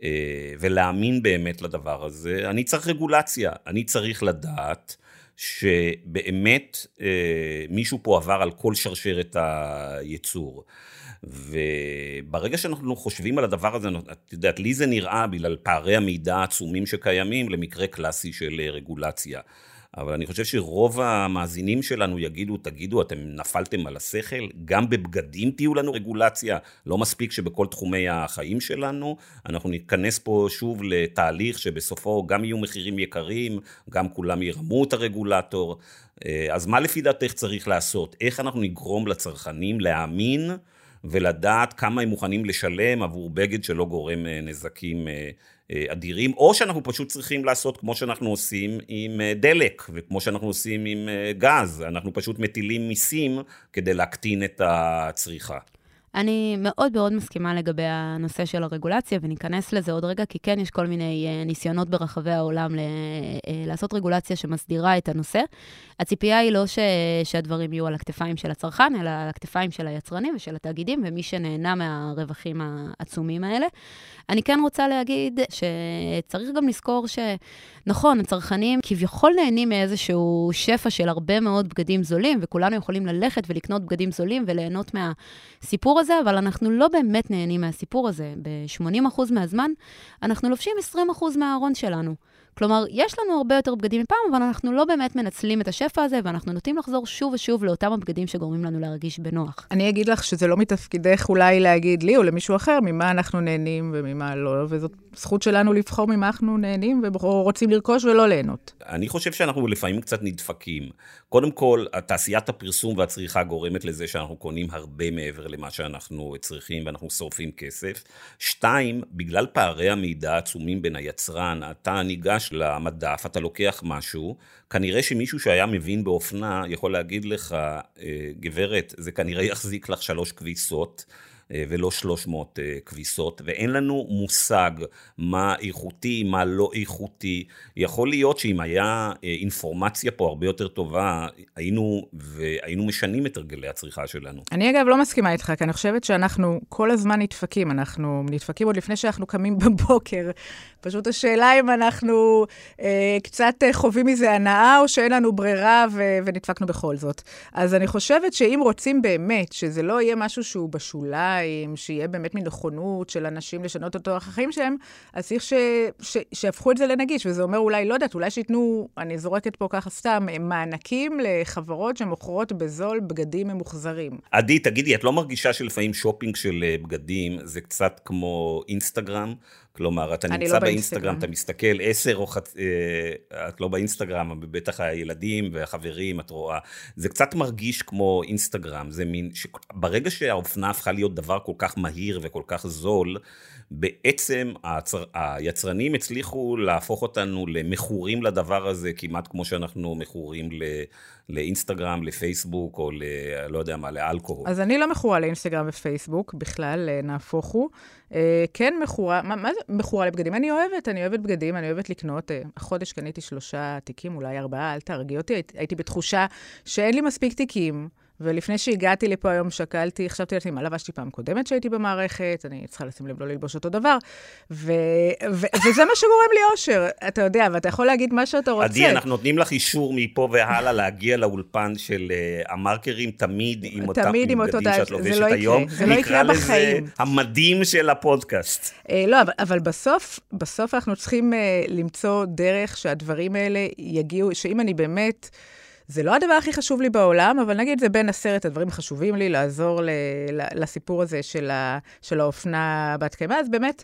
S2: אה, ולהאמין באמת לדבר הזה, אני צריך רגולציה, אני צריך לדעת שבאמת אה, מישהו פה עבר על כל שרשרת הייצור. וברגע שאנחנו חושבים על הדבר הזה, את יודעת, לי זה נראה בגלל פערי המידע העצומים שקיימים למקרה קלאסי של רגולציה. אבל אני חושב שרוב המאזינים שלנו יגידו, תגידו, אתם נפלתם על השכל? גם בבגדים תהיו לנו רגולציה? לא מספיק שבכל תחומי החיים שלנו? אנחנו ניכנס פה שוב לתהליך שבסופו גם יהיו מחירים יקרים, גם כולם ירמו את הרגולטור. אה, אז מה לפי דעתך צריך לעשות? איך אנחנו נגרום לצרכנים להאמין ולדעת כמה הם מוכנים לשלם עבור בגד שלא גורם אה, נזקים אה, אה, אדירים, או שאנחנו פשוט צריכים לעשות כמו שאנחנו עושים עם דלק, וכמו שאנחנו עושים עם גז, אנחנו פשוט מטילים מיסים כדי להקטין את הצריכה.
S1: אני מאוד מאוד מסכימה לגבי הנושא של הרגולציה, וניכנס לזה עוד רגע, כי כן יש כל מיני uh, ניסיונות ברחבי העולם ל, uh, לעשות רגולציה שמסדירה את הנושא. הציפייה היא לא ש, שהדברים יהיו על הכתפיים של הצרכן, אלא על הכתפיים של היצרנים ושל התאגידים, ומי שנהנה מהרווחים העצומים האלה. אני כן רוצה להגיד שצריך גם לזכור שנכון, הצרכנים כביכול נהנים מאיזשהו שפע של הרבה מאוד בגדים זולים, וכולנו יכולים ללכת ולקנות בגדים זולים וליהנות מהסיפור הזה, אבל אנחנו לא באמת נהנים מהסיפור הזה. ב-80% מהזמן אנחנו לובשים 20% מהארון שלנו. כלומר, יש לנו הרבה יותר בגדים מפעם, אבל אנחנו לא באמת מנצלים את השפע הזה, ואנחנו נוטים לחזור שוב ושוב לאותם הבגדים שגורמים לנו להרגיש בנוח.
S3: אני אגיד לך שזה לא מתפקידך אולי להגיד לי או למישהו אחר ממה אנחנו נהנים וממה לא, וזאת זכות שלנו לבחור ממה אנחנו נהנים ורוצים לרכוש ולא ליהנות.
S2: אני חושב שאנחנו לפעמים קצת נדפקים. קודם כל, תעשיית הפרסום והצריכה גורמת לזה שאנחנו קונים הרבה מעבר למה שאנחנו צריכים ואנחנו שורפים כסף. שתיים, בגלל פערי המידע העצומים בין היצרן, אתה ניגש למדף, אתה לוקח משהו, כנראה שמישהו שהיה מבין באופנה יכול להגיד לך, אה, גברת, זה כנראה יחזיק לך שלוש כביסות. אה, ולא 300 אה, כביסות, ואין לנו מושג מה איכותי, מה לא איכותי. יכול להיות שאם היה אינפורמציה פה הרבה יותר טובה, היינו, והיינו משנים את הרגלי הצריכה שלנו.
S3: אני אגב לא מסכימה איתך, כי אני חושבת שאנחנו כל הזמן נדפקים. אנחנו נדפקים עוד לפני שאנחנו קמים בבוקר. פשוט השאלה אם אנחנו אה, קצת חווים מזה הנאה, או שאין לנו ברירה ו- ונדפקנו בכל זאת. אז אני חושבת שאם רוצים באמת שזה לא יהיה משהו שהוא בשוליים, שיהיה באמת מנכונות של אנשים לשנות את אורח החיים שלהם, אז צריך ש... ש... שיהפכו את זה לנגיש. וזה אומר אולי, לא יודעת, אולי שייתנו, אני זורקת פה ככה סתם, מענקים לחברות שמוכרות בזול בגדים ממוחזרים.
S2: עדי, תגידי, את לא מרגישה שלפעמים שופינג של אה, בגדים זה קצת כמו אינסטגרם? כלומר, אתה
S3: אני
S2: נמצא
S3: לא
S2: באינסטגרם,
S3: באינסטגרם.
S2: אתה מסתכל עשר או חצי, אה, את לא באינסטגרם, בטח הילדים והחברים, את רואה. זה קצת מרגיש כמו אינסטגרם, זה מין, ברגע שהאופנה הפכה להיות דבר כל כך מהיר וכל כך זול, בעצם הצר, היצרנים הצליחו להפוך אותנו למכורים לדבר הזה, כמעט כמו שאנחנו מכורים ל... לאינסטגרם, לפייסבוק, או ל... לא יודע מה, לאלכוהול.
S3: אז אני לא מכורה לאינסטגרם ופייסבוק, בכלל, אה, נהפוך הוא. אה, כן מכורה, מה, מה זה מכורה לבגדים? אני אוהבת, אני אוהבת בגדים, אני אוהבת לקנות. אה, החודש קניתי שלושה תיקים, אולי ארבעה, אל תהרגי אותי. הייתי, בתחושה שאין לי מספיק תיקים. ולפני שהגעתי לפה היום שקלתי, חשבתי לעצמי, מה לבשתי פעם קודמת שהייתי במערכת, אני צריכה לשים לב לא ללבוש אותו דבר, ו- ו- וזה מה שגורם לי אושר, אתה יודע, ואתה יכול להגיד מה שאתה רוצה.
S2: עדי, אנחנו נותנים לך אישור מפה והלאה להגיע לאולפן של uh, המרקרים תמיד עם אותם בגדים שאת
S3: זה
S2: לובשת
S3: לא יקרה,
S2: היום.
S3: זה לא יקרה בחיים.
S2: נקרא לזה המדים של הפודקאסט.
S3: אה, לא, אבל, אבל בסוף, בסוף אנחנו צריכים אה, למצוא דרך שהדברים האלה יגיעו, שאם אני באמת... זה לא הדבר הכי חשוב לי בעולם, אבל נגיד זה בין עשרת הדברים החשובים לי, לעזור ל, ל, לסיפור הזה של, ה, של האופנה בת קיימא, אז באמת,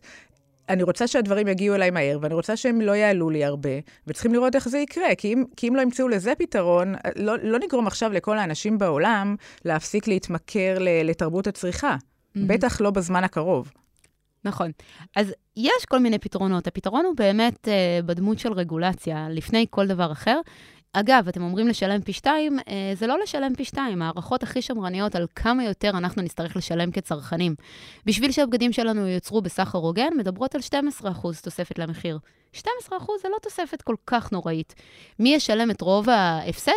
S3: אני רוצה שהדברים יגיעו אליי מהר, ואני רוצה שהם לא יעלו לי הרבה, וצריכים לראות איך זה יקרה, כי אם, כי אם לא ימצאו לזה פתרון, לא, לא נגרום עכשיו לכל האנשים בעולם להפסיק להתמכר לתרבות הצריכה. Mm-hmm. בטח לא בזמן הקרוב.
S1: נכון. אז יש כל מיני פתרונות. הפתרון הוא באמת uh, בדמות של רגולציה, לפני כל דבר אחר. אגב, אתם אומרים לשלם פי שתיים, אה, זה לא לשלם פי שתיים, הערכות הכי שמרניות על כמה יותר אנחנו נצטרך לשלם כצרכנים. בשביל שהבגדים שלנו ייוצרו בסחר הוגן, מדברות על 12% תוספת למחיר. 12% זה לא תוספת כל כך נוראית. מי ישלם את רוב ההפסד?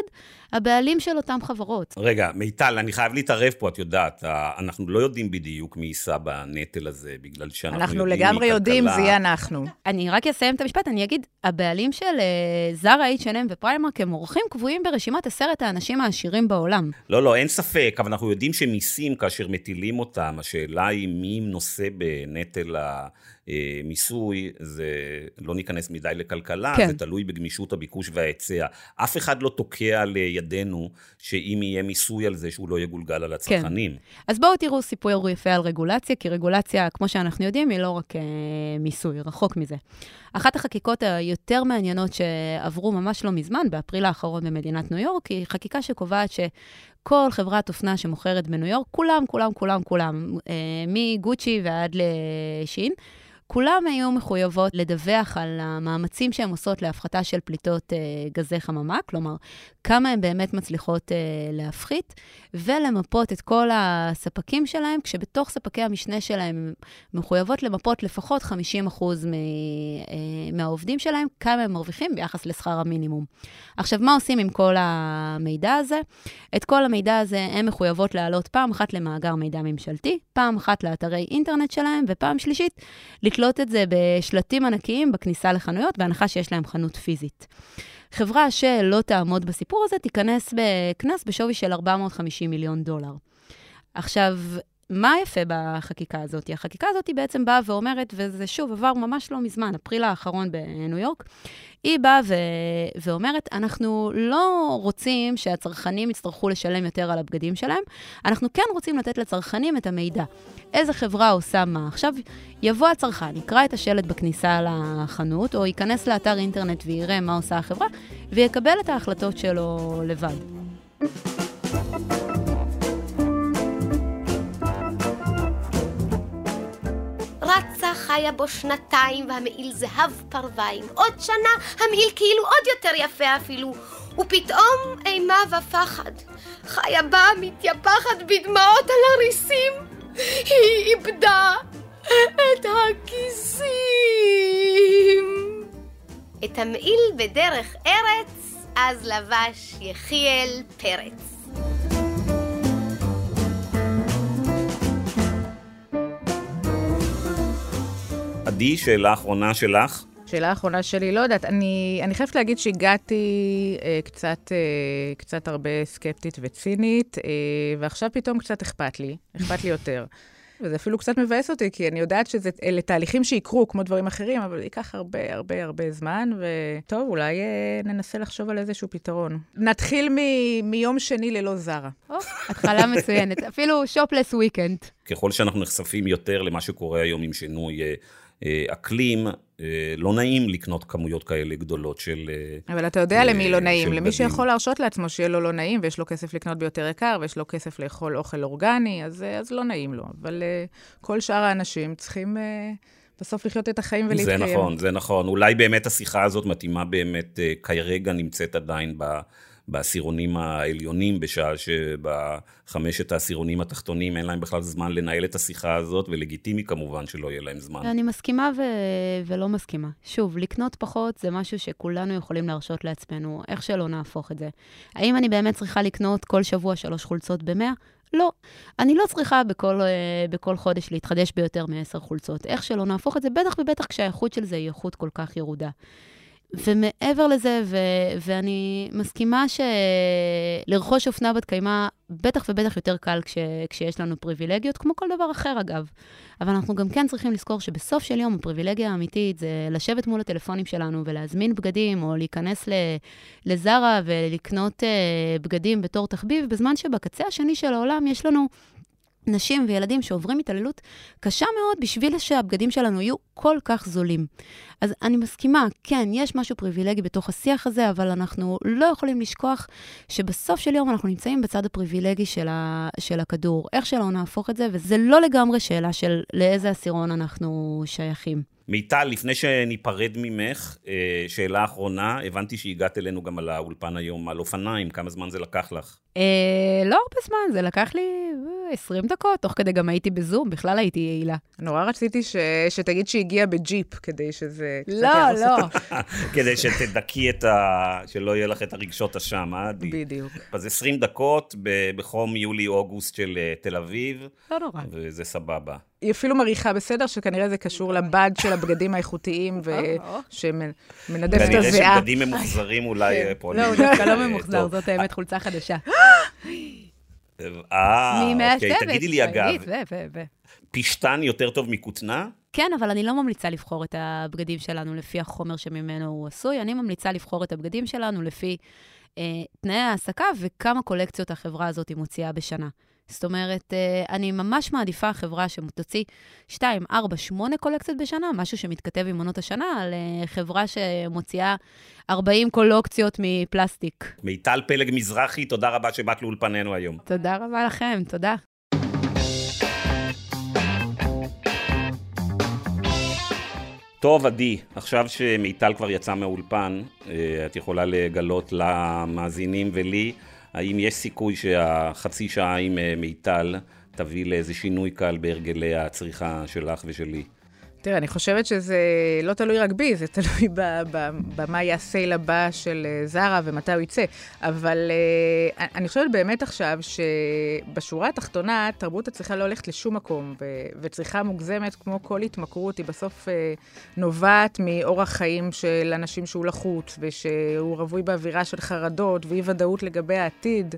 S1: הבעלים של אותן חברות.
S2: רגע, מיטל, אני חייב להתערב פה, את יודעת, אנחנו לא יודעים בדיוק מי יישא בנטל הזה, בגלל שאנחנו
S3: אנחנו
S2: יודעים
S3: לגמרי יודעים. זה יהיה אנחנו.
S1: אני רק אסיים את המשפט, אני אגיד, הבעלים של uh, זרה, H&M ופריימרק הם אורחים קבועים ברשימת עשרת האנשים העשירים בעולם.
S2: לא, לא, אין ספק, אבל אנחנו יודעים שמיסים, כאשר מטילים אותם, השאלה היא מי נושא בנטל המיסוי, זה לא ניכנס מדי לכלכלה,
S1: כן.
S2: זה תלוי בגמישות הביקוש וההיצע. אף אחד לא תוקע לידינו שאם יהיה מיסוי על זה, שהוא לא יגולגל על הצרכנים.
S1: אז בואו תראו סיפור יפה על רגולציה, כי רגולציה, כמו שאנחנו יודעים, היא לא רק אה, מיסוי, רחוק מזה. אחת החקיקות היותר מעניינות שעברו ממש לא מזמן, באפריל האחרון במדינת ניו יורק, היא חקיקה שקובעת שכל חברת אופנה שמוכרת בניו יורק, כולם, כולם, כולם, כולם, אה, מגוצ'י ועד לשין, כולם היו מחויבות לדווח על המאמצים שהן עושות להפחתה של פליטות אה, גזי חממה, כלומר, כמה הן באמת מצליחות אה, להפחית, ולמפות את כל הספקים שלהם, כשבתוך ספקי המשנה שלהם מחויבות למפות לפחות 50% מ, אה, מהעובדים שלהם, כמה הם מרוויחים ביחס לשכר המינימום. עכשיו, מה עושים עם כל המידע הזה? את כל המידע הזה הן מחויבות להעלות פעם אחת למאגר מידע ממשלתי, פעם אחת לאתרי אינטרנט שלהם, ופעם שלישית, לתלות את זה בשלטים ענקיים בכניסה לחנויות, בהנחה שיש להם חנות פיזית. חברה שלא תעמוד בסיפור הזה תיכנס בקנס בשווי של 450 מיליון דולר. עכשיו, מה יפה בחקיקה הזאת? החקיקה הזאת היא בעצם באה ואומרת, וזה שוב עבר ממש לא מזמן, אפריל האחרון בניו יורק, היא באה ו... ואומרת, אנחנו לא רוצים שהצרכנים יצטרכו לשלם יותר על הבגדים שלהם, אנחנו כן רוצים לתת לצרכנים את המידע. איזה חברה עושה מה. עכשיו, יבוא הצרכן, יקרא את השלט בכניסה לחנות, או ייכנס לאתר אינטרנט ויראה מה עושה החברה, ויקבל את ההחלטות שלו לבד.
S4: רצה חיה בו שנתיים והמעיל זהב פרוויים. עוד שנה המעיל כאילו עוד יותר יפה אפילו. ופתאום אימה ופחד. חיה באה מתייפחת בדמעות על הריסים. היא איבדה את הכיסים. את המעיל בדרך ארץ, אז לבש יחיאל פרץ.
S2: עדי, שאלה אחרונה שלך.
S3: שאלה אחרונה שלי, לא יודעת, אני, אני חייבת להגיד שהגעתי אה, קצת, אה, קצת הרבה סקפטית וצינית, אה, ועכשיו פתאום קצת אכפת לי, אכפת לי יותר. וזה אפילו קצת מבאס אותי, כי אני יודעת שאלה תהליכים שיקרו, כמו דברים אחרים, אבל ייקח הרבה הרבה הרבה זמן, וטוב, אולי אה, ננסה לחשוב על איזשהו פתרון. נתחיל מ- מיום שני ללא זרה.
S1: או, התחלה מצוינת. אפילו שופלס וויקנד.
S2: ככל שאנחנו נחשפים יותר למה שקורה היום עם שינוי אה, אקלים, לא נעים לקנות כמויות כאלה גדולות של...
S3: אבל אתה יודע למי לא נעים, למי שיכול להרשות לעצמו שיהיה לו לא נעים, ויש לו כסף לקנות ביותר יקר, ויש לו כסף לאכול אוכל אורגני, אז, אז לא נעים לו. אבל כל שאר האנשים צריכים... בסוף לחיות את החיים ולהתקיים.
S2: זה נכון, זה נכון. אולי באמת השיחה הזאת מתאימה באמת, כרגע נמצאת עדיין ב... בעשירונים העליונים, בשעה שבחמשת העשירונים התחתונים אין להם בכלל זמן לנהל את השיחה הזאת, ולגיטימי כמובן שלא יהיה להם זמן.
S1: אני מסכימה ו- ולא מסכימה. שוב, לקנות פחות זה משהו שכולנו יכולים להרשות לעצמנו, איך שלא נהפוך את זה. האם אני באמת צריכה לקנות כל שבוע שלוש חולצות במאה? לא. אני לא צריכה בכל, uh, בכל חודש להתחדש ביותר מעשר חולצות. איך שלא נהפוך את זה, בטח ובטח כשהאיכות של זה היא איכות כל כך ירודה. ומעבר לזה, ו- ואני מסכימה שלרכוש אופנה בת קיימא, בטח ובטח יותר קל כש- כשיש לנו פריבילגיות, כמו כל דבר אחר אגב. אבל אנחנו גם כן צריכים לזכור שבסוף של יום הפריבילגיה האמיתית זה לשבת מול הטלפונים שלנו ולהזמין בגדים, או להיכנס לזרה ולקנות uh, בגדים בתור תחביב, בזמן שבקצה השני של העולם יש לנו נשים וילדים שעוברים התעללות קשה מאוד בשביל שהבגדים שלנו יהיו כל כך זולים. אז אני מסכימה, כן, יש משהו פריבילגי בתוך השיח הזה, אבל אנחנו לא יכולים לשכוח שבסוף של יום אנחנו נמצאים בצד הפריבילגי של, ה, של הכדור. איך שלא נהפוך את זה, וזה לא לגמרי שאלה של לאיזה עשירון אנחנו שייכים.
S2: מיטל, לפני שניפרד ממך, אה, שאלה אחרונה, הבנתי שהגעת אלינו גם על האולפן היום על אופניים, כמה זמן זה לקח לך?
S1: אה, לא הרבה זמן, זה לקח לי 20 דקות, תוך כדי גם הייתי בזום, בכלל הייתי יעילה.
S3: נורא רציתי ש... שתגיד שהגיע בג'יפ, כדי שזה...
S1: לא, לא.
S2: כדי שתדכי את ה... שלא יהיה לך את הרגשות אשם, אה?
S3: בדיוק.
S2: אז 20 דקות בחום יולי-אוגוסט של אה, תל אביב.
S1: לא נורא.
S2: וזה סבבה.
S3: היא אפילו מריחה בסדר, שכנראה זה קשור לבד של הבגדים האיכותיים, ושמנדף את הזיעה.
S2: כנראה שבגדים ממוחזרים אולי
S1: כן.
S2: פועלים.
S1: לא, הוא דווקא לא ממוחזר, זאת האמת חולצה חדשה.
S2: אה, אוקיי, תגידי לי אגב. פשטן יותר טוב מכותנה?
S1: כן, אבל אני לא ממליצה לבחור את הבגדים שלנו לפי החומר שממנו הוא עשוי, אני ממליצה לבחור את הבגדים שלנו לפי אה, תנאי העסקה וכמה קולקציות החברה הזאת מוציאה בשנה. זאת אומרת, אה, אני ממש מעדיפה חברה שתוציא 2, 4, 8 קולקציות בשנה, משהו שמתכתב עם עונות השנה, על אה, חברה שמוציאה 40 קולקציות מפלסטיק.
S2: מיטל פלג מזרחי, תודה רבה שבאת לאולפנינו היום.
S1: תודה רבה לכם, תודה.
S2: טוב, עדי, עכשיו שמיטל כבר יצאה מהאולפן, אה, את יכולה לגלות למאזינים ולי האם יש סיכוי שהחצי שעה עם אה, מיטל תביא לאיזה שינוי קל בהרגלי הצריכה שלך ושלי?
S3: תראה, אני חושבת שזה לא תלוי רק בי, זה תלוי במה יהיה הסייל הבא של אה, זרה ומתי הוא יצא. אבל uh, אני חושבת באמת עכשיו שבשורה התחתונה, תרבות הצריכה לא הולכת לשום מקום, וצריכה מוגזמת, כמו כל התמכרות, היא בסוף uh, נובעת מאורח חיים של אנשים שהוא לחוץ, ושהוא רווי באווירה של חרדות ואי-ודאות לגבי העתיד.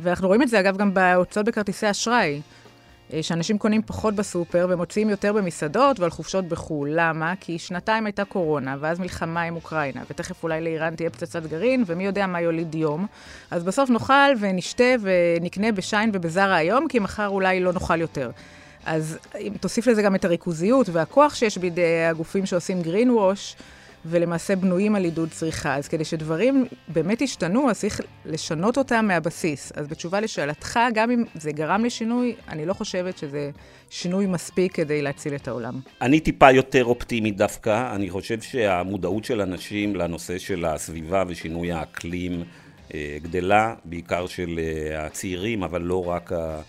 S3: ואנחנו רואים את זה, אגב, גם בהוצאות בכרטיסי אשראי. אה, שאנשים קונים פחות בסופר ומוציאים יותר במסעדות ועל חופשות בחו"ל. למה? כי שנתיים הייתה קורונה, ואז מלחמה עם אוקראינה, ותכף אולי לאיראן תהיה פצצת גרעין, ומי יודע מה יוליד יום. אז בסוף נאכל ונשתה ונקנה בשיין ובזרה היום, כי מחר אולי לא נאכל יותר. אז אם תוסיף לזה גם את הריכוזיות והכוח שיש בידי הגופים שעושים green wash, ולמעשה בנויים על עידוד צריכה. אז כדי שדברים באמת ישתנו, אז צריך לשנות אותם מהבסיס. אז בתשובה לשאלתך, גם אם זה גרם לשינוי, אני לא חושבת שזה שינוי מספיק כדי להציל את העולם.
S2: אני טיפה יותר אופטימי דווקא. אני חושב שהמודעות של אנשים לנושא של הסביבה ושינוי האקלים אה, גדלה, בעיקר של אה, הצעירים, אבל לא רק ה...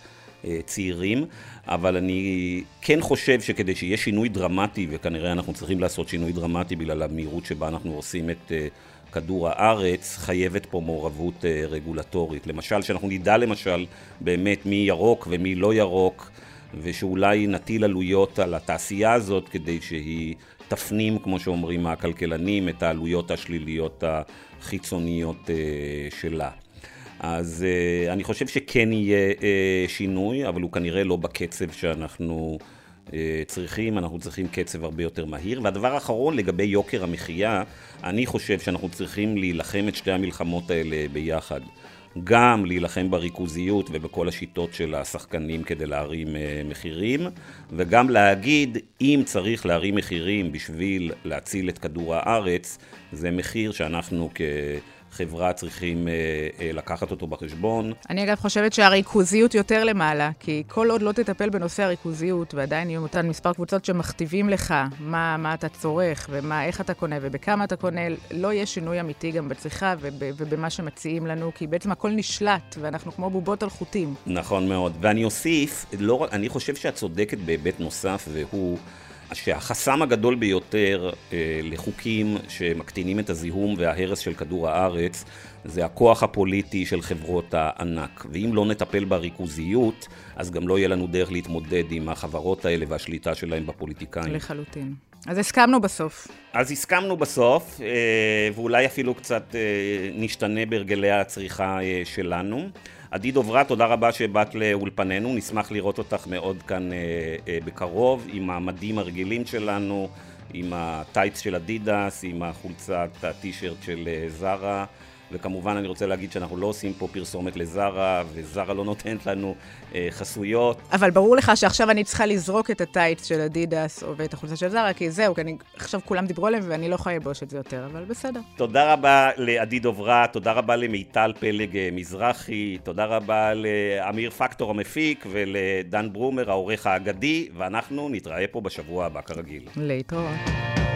S2: צעירים, אבל אני כן חושב שכדי שיהיה שינוי דרמטי, וכנראה אנחנו צריכים לעשות שינוי דרמטי בגלל המהירות שבה אנחנו עושים את אה, כדור הארץ, חייבת פה מעורבות אה, רגולטורית. למשל, שאנחנו נדע למשל באמת מי ירוק ומי לא ירוק, ושאולי נטיל עלויות על התעשייה הזאת כדי שהיא תפנים, כמו שאומרים הכלכלנים, את העלויות השליליות החיצוניות אה, שלה. אז uh, אני חושב שכן יהיה uh, שינוי, אבל הוא כנראה לא בקצב שאנחנו uh, צריכים, אנחנו צריכים קצב הרבה יותר מהיר. והדבר האחרון, לגבי יוקר המחיה, אני חושב שאנחנו צריכים להילחם את שתי המלחמות האלה ביחד. גם להילחם בריכוזיות ובכל השיטות של השחקנים כדי להרים מחירים, וגם להגיד אם צריך להרים מחירים בשביל להציל את כדור הארץ, זה מחיר שאנחנו כ... חברה צריכים אה, אה, לקחת אותו בחשבון.
S3: אני אגב חושבת שהריכוזיות יותר למעלה, כי כל עוד לא תטפל בנושא הריכוזיות, ועדיין יהיו אותן מספר קבוצות שמכתיבים לך מה, מה אתה צורך, ואיך אתה קונה ובכמה אתה קונה, לא יהיה שינוי אמיתי גם בצריכה וב, ובמה שמציעים לנו, כי בעצם הכל נשלט, ואנחנו כמו בובות על חוטים.
S2: נכון מאוד. ואני אוסיף, לא, אני חושב שאת צודקת בהיבט נוסף, והוא... שהחסם הגדול ביותר אה, לחוקים שמקטינים את הזיהום וההרס של כדור הארץ זה הכוח הפוליטי של חברות הענק. ואם לא נטפל בריכוזיות, אז גם לא יהיה לנו דרך להתמודד עם החברות האלה והשליטה שלהם בפוליטיקאים.
S3: לחלוטין. אז הסכמנו בסוף.
S2: אז הסכמנו בסוף, אה, ואולי אפילו קצת אה, נשתנה בהרגלי הצריכה אה, שלנו. עדי דוברה, תודה רבה שבאת לאולפנינו, נשמח לראות אותך מאוד כאן אה, אה, בקרוב, עם המדים הרגילים שלנו, עם הטייץ של אדידס, עם החולצת הטישרט של אה, זרה. וכמובן אני רוצה להגיד שאנחנו לא עושים פה פרסומת לזרה, וזרה לא נותנת לנו אה, חסויות.
S3: אבל ברור לך שעכשיו אני צריכה לזרוק את הטייץ של אדידס או ואת החולצה של זרה, כי זהו, כי אני, עכשיו כולם דיברו עליהם ואני לא יכולה לבוש את זה יותר, אבל בסדר.
S2: תודה רבה לעדי דוברה, תודה רבה למיטל פלג אה, מזרחי, תודה רבה לאמיר פקטור המפיק ולדן ברומר העורך האגדי, ואנחנו נתראה פה בשבוע הבא כרגיל.
S3: להתראות.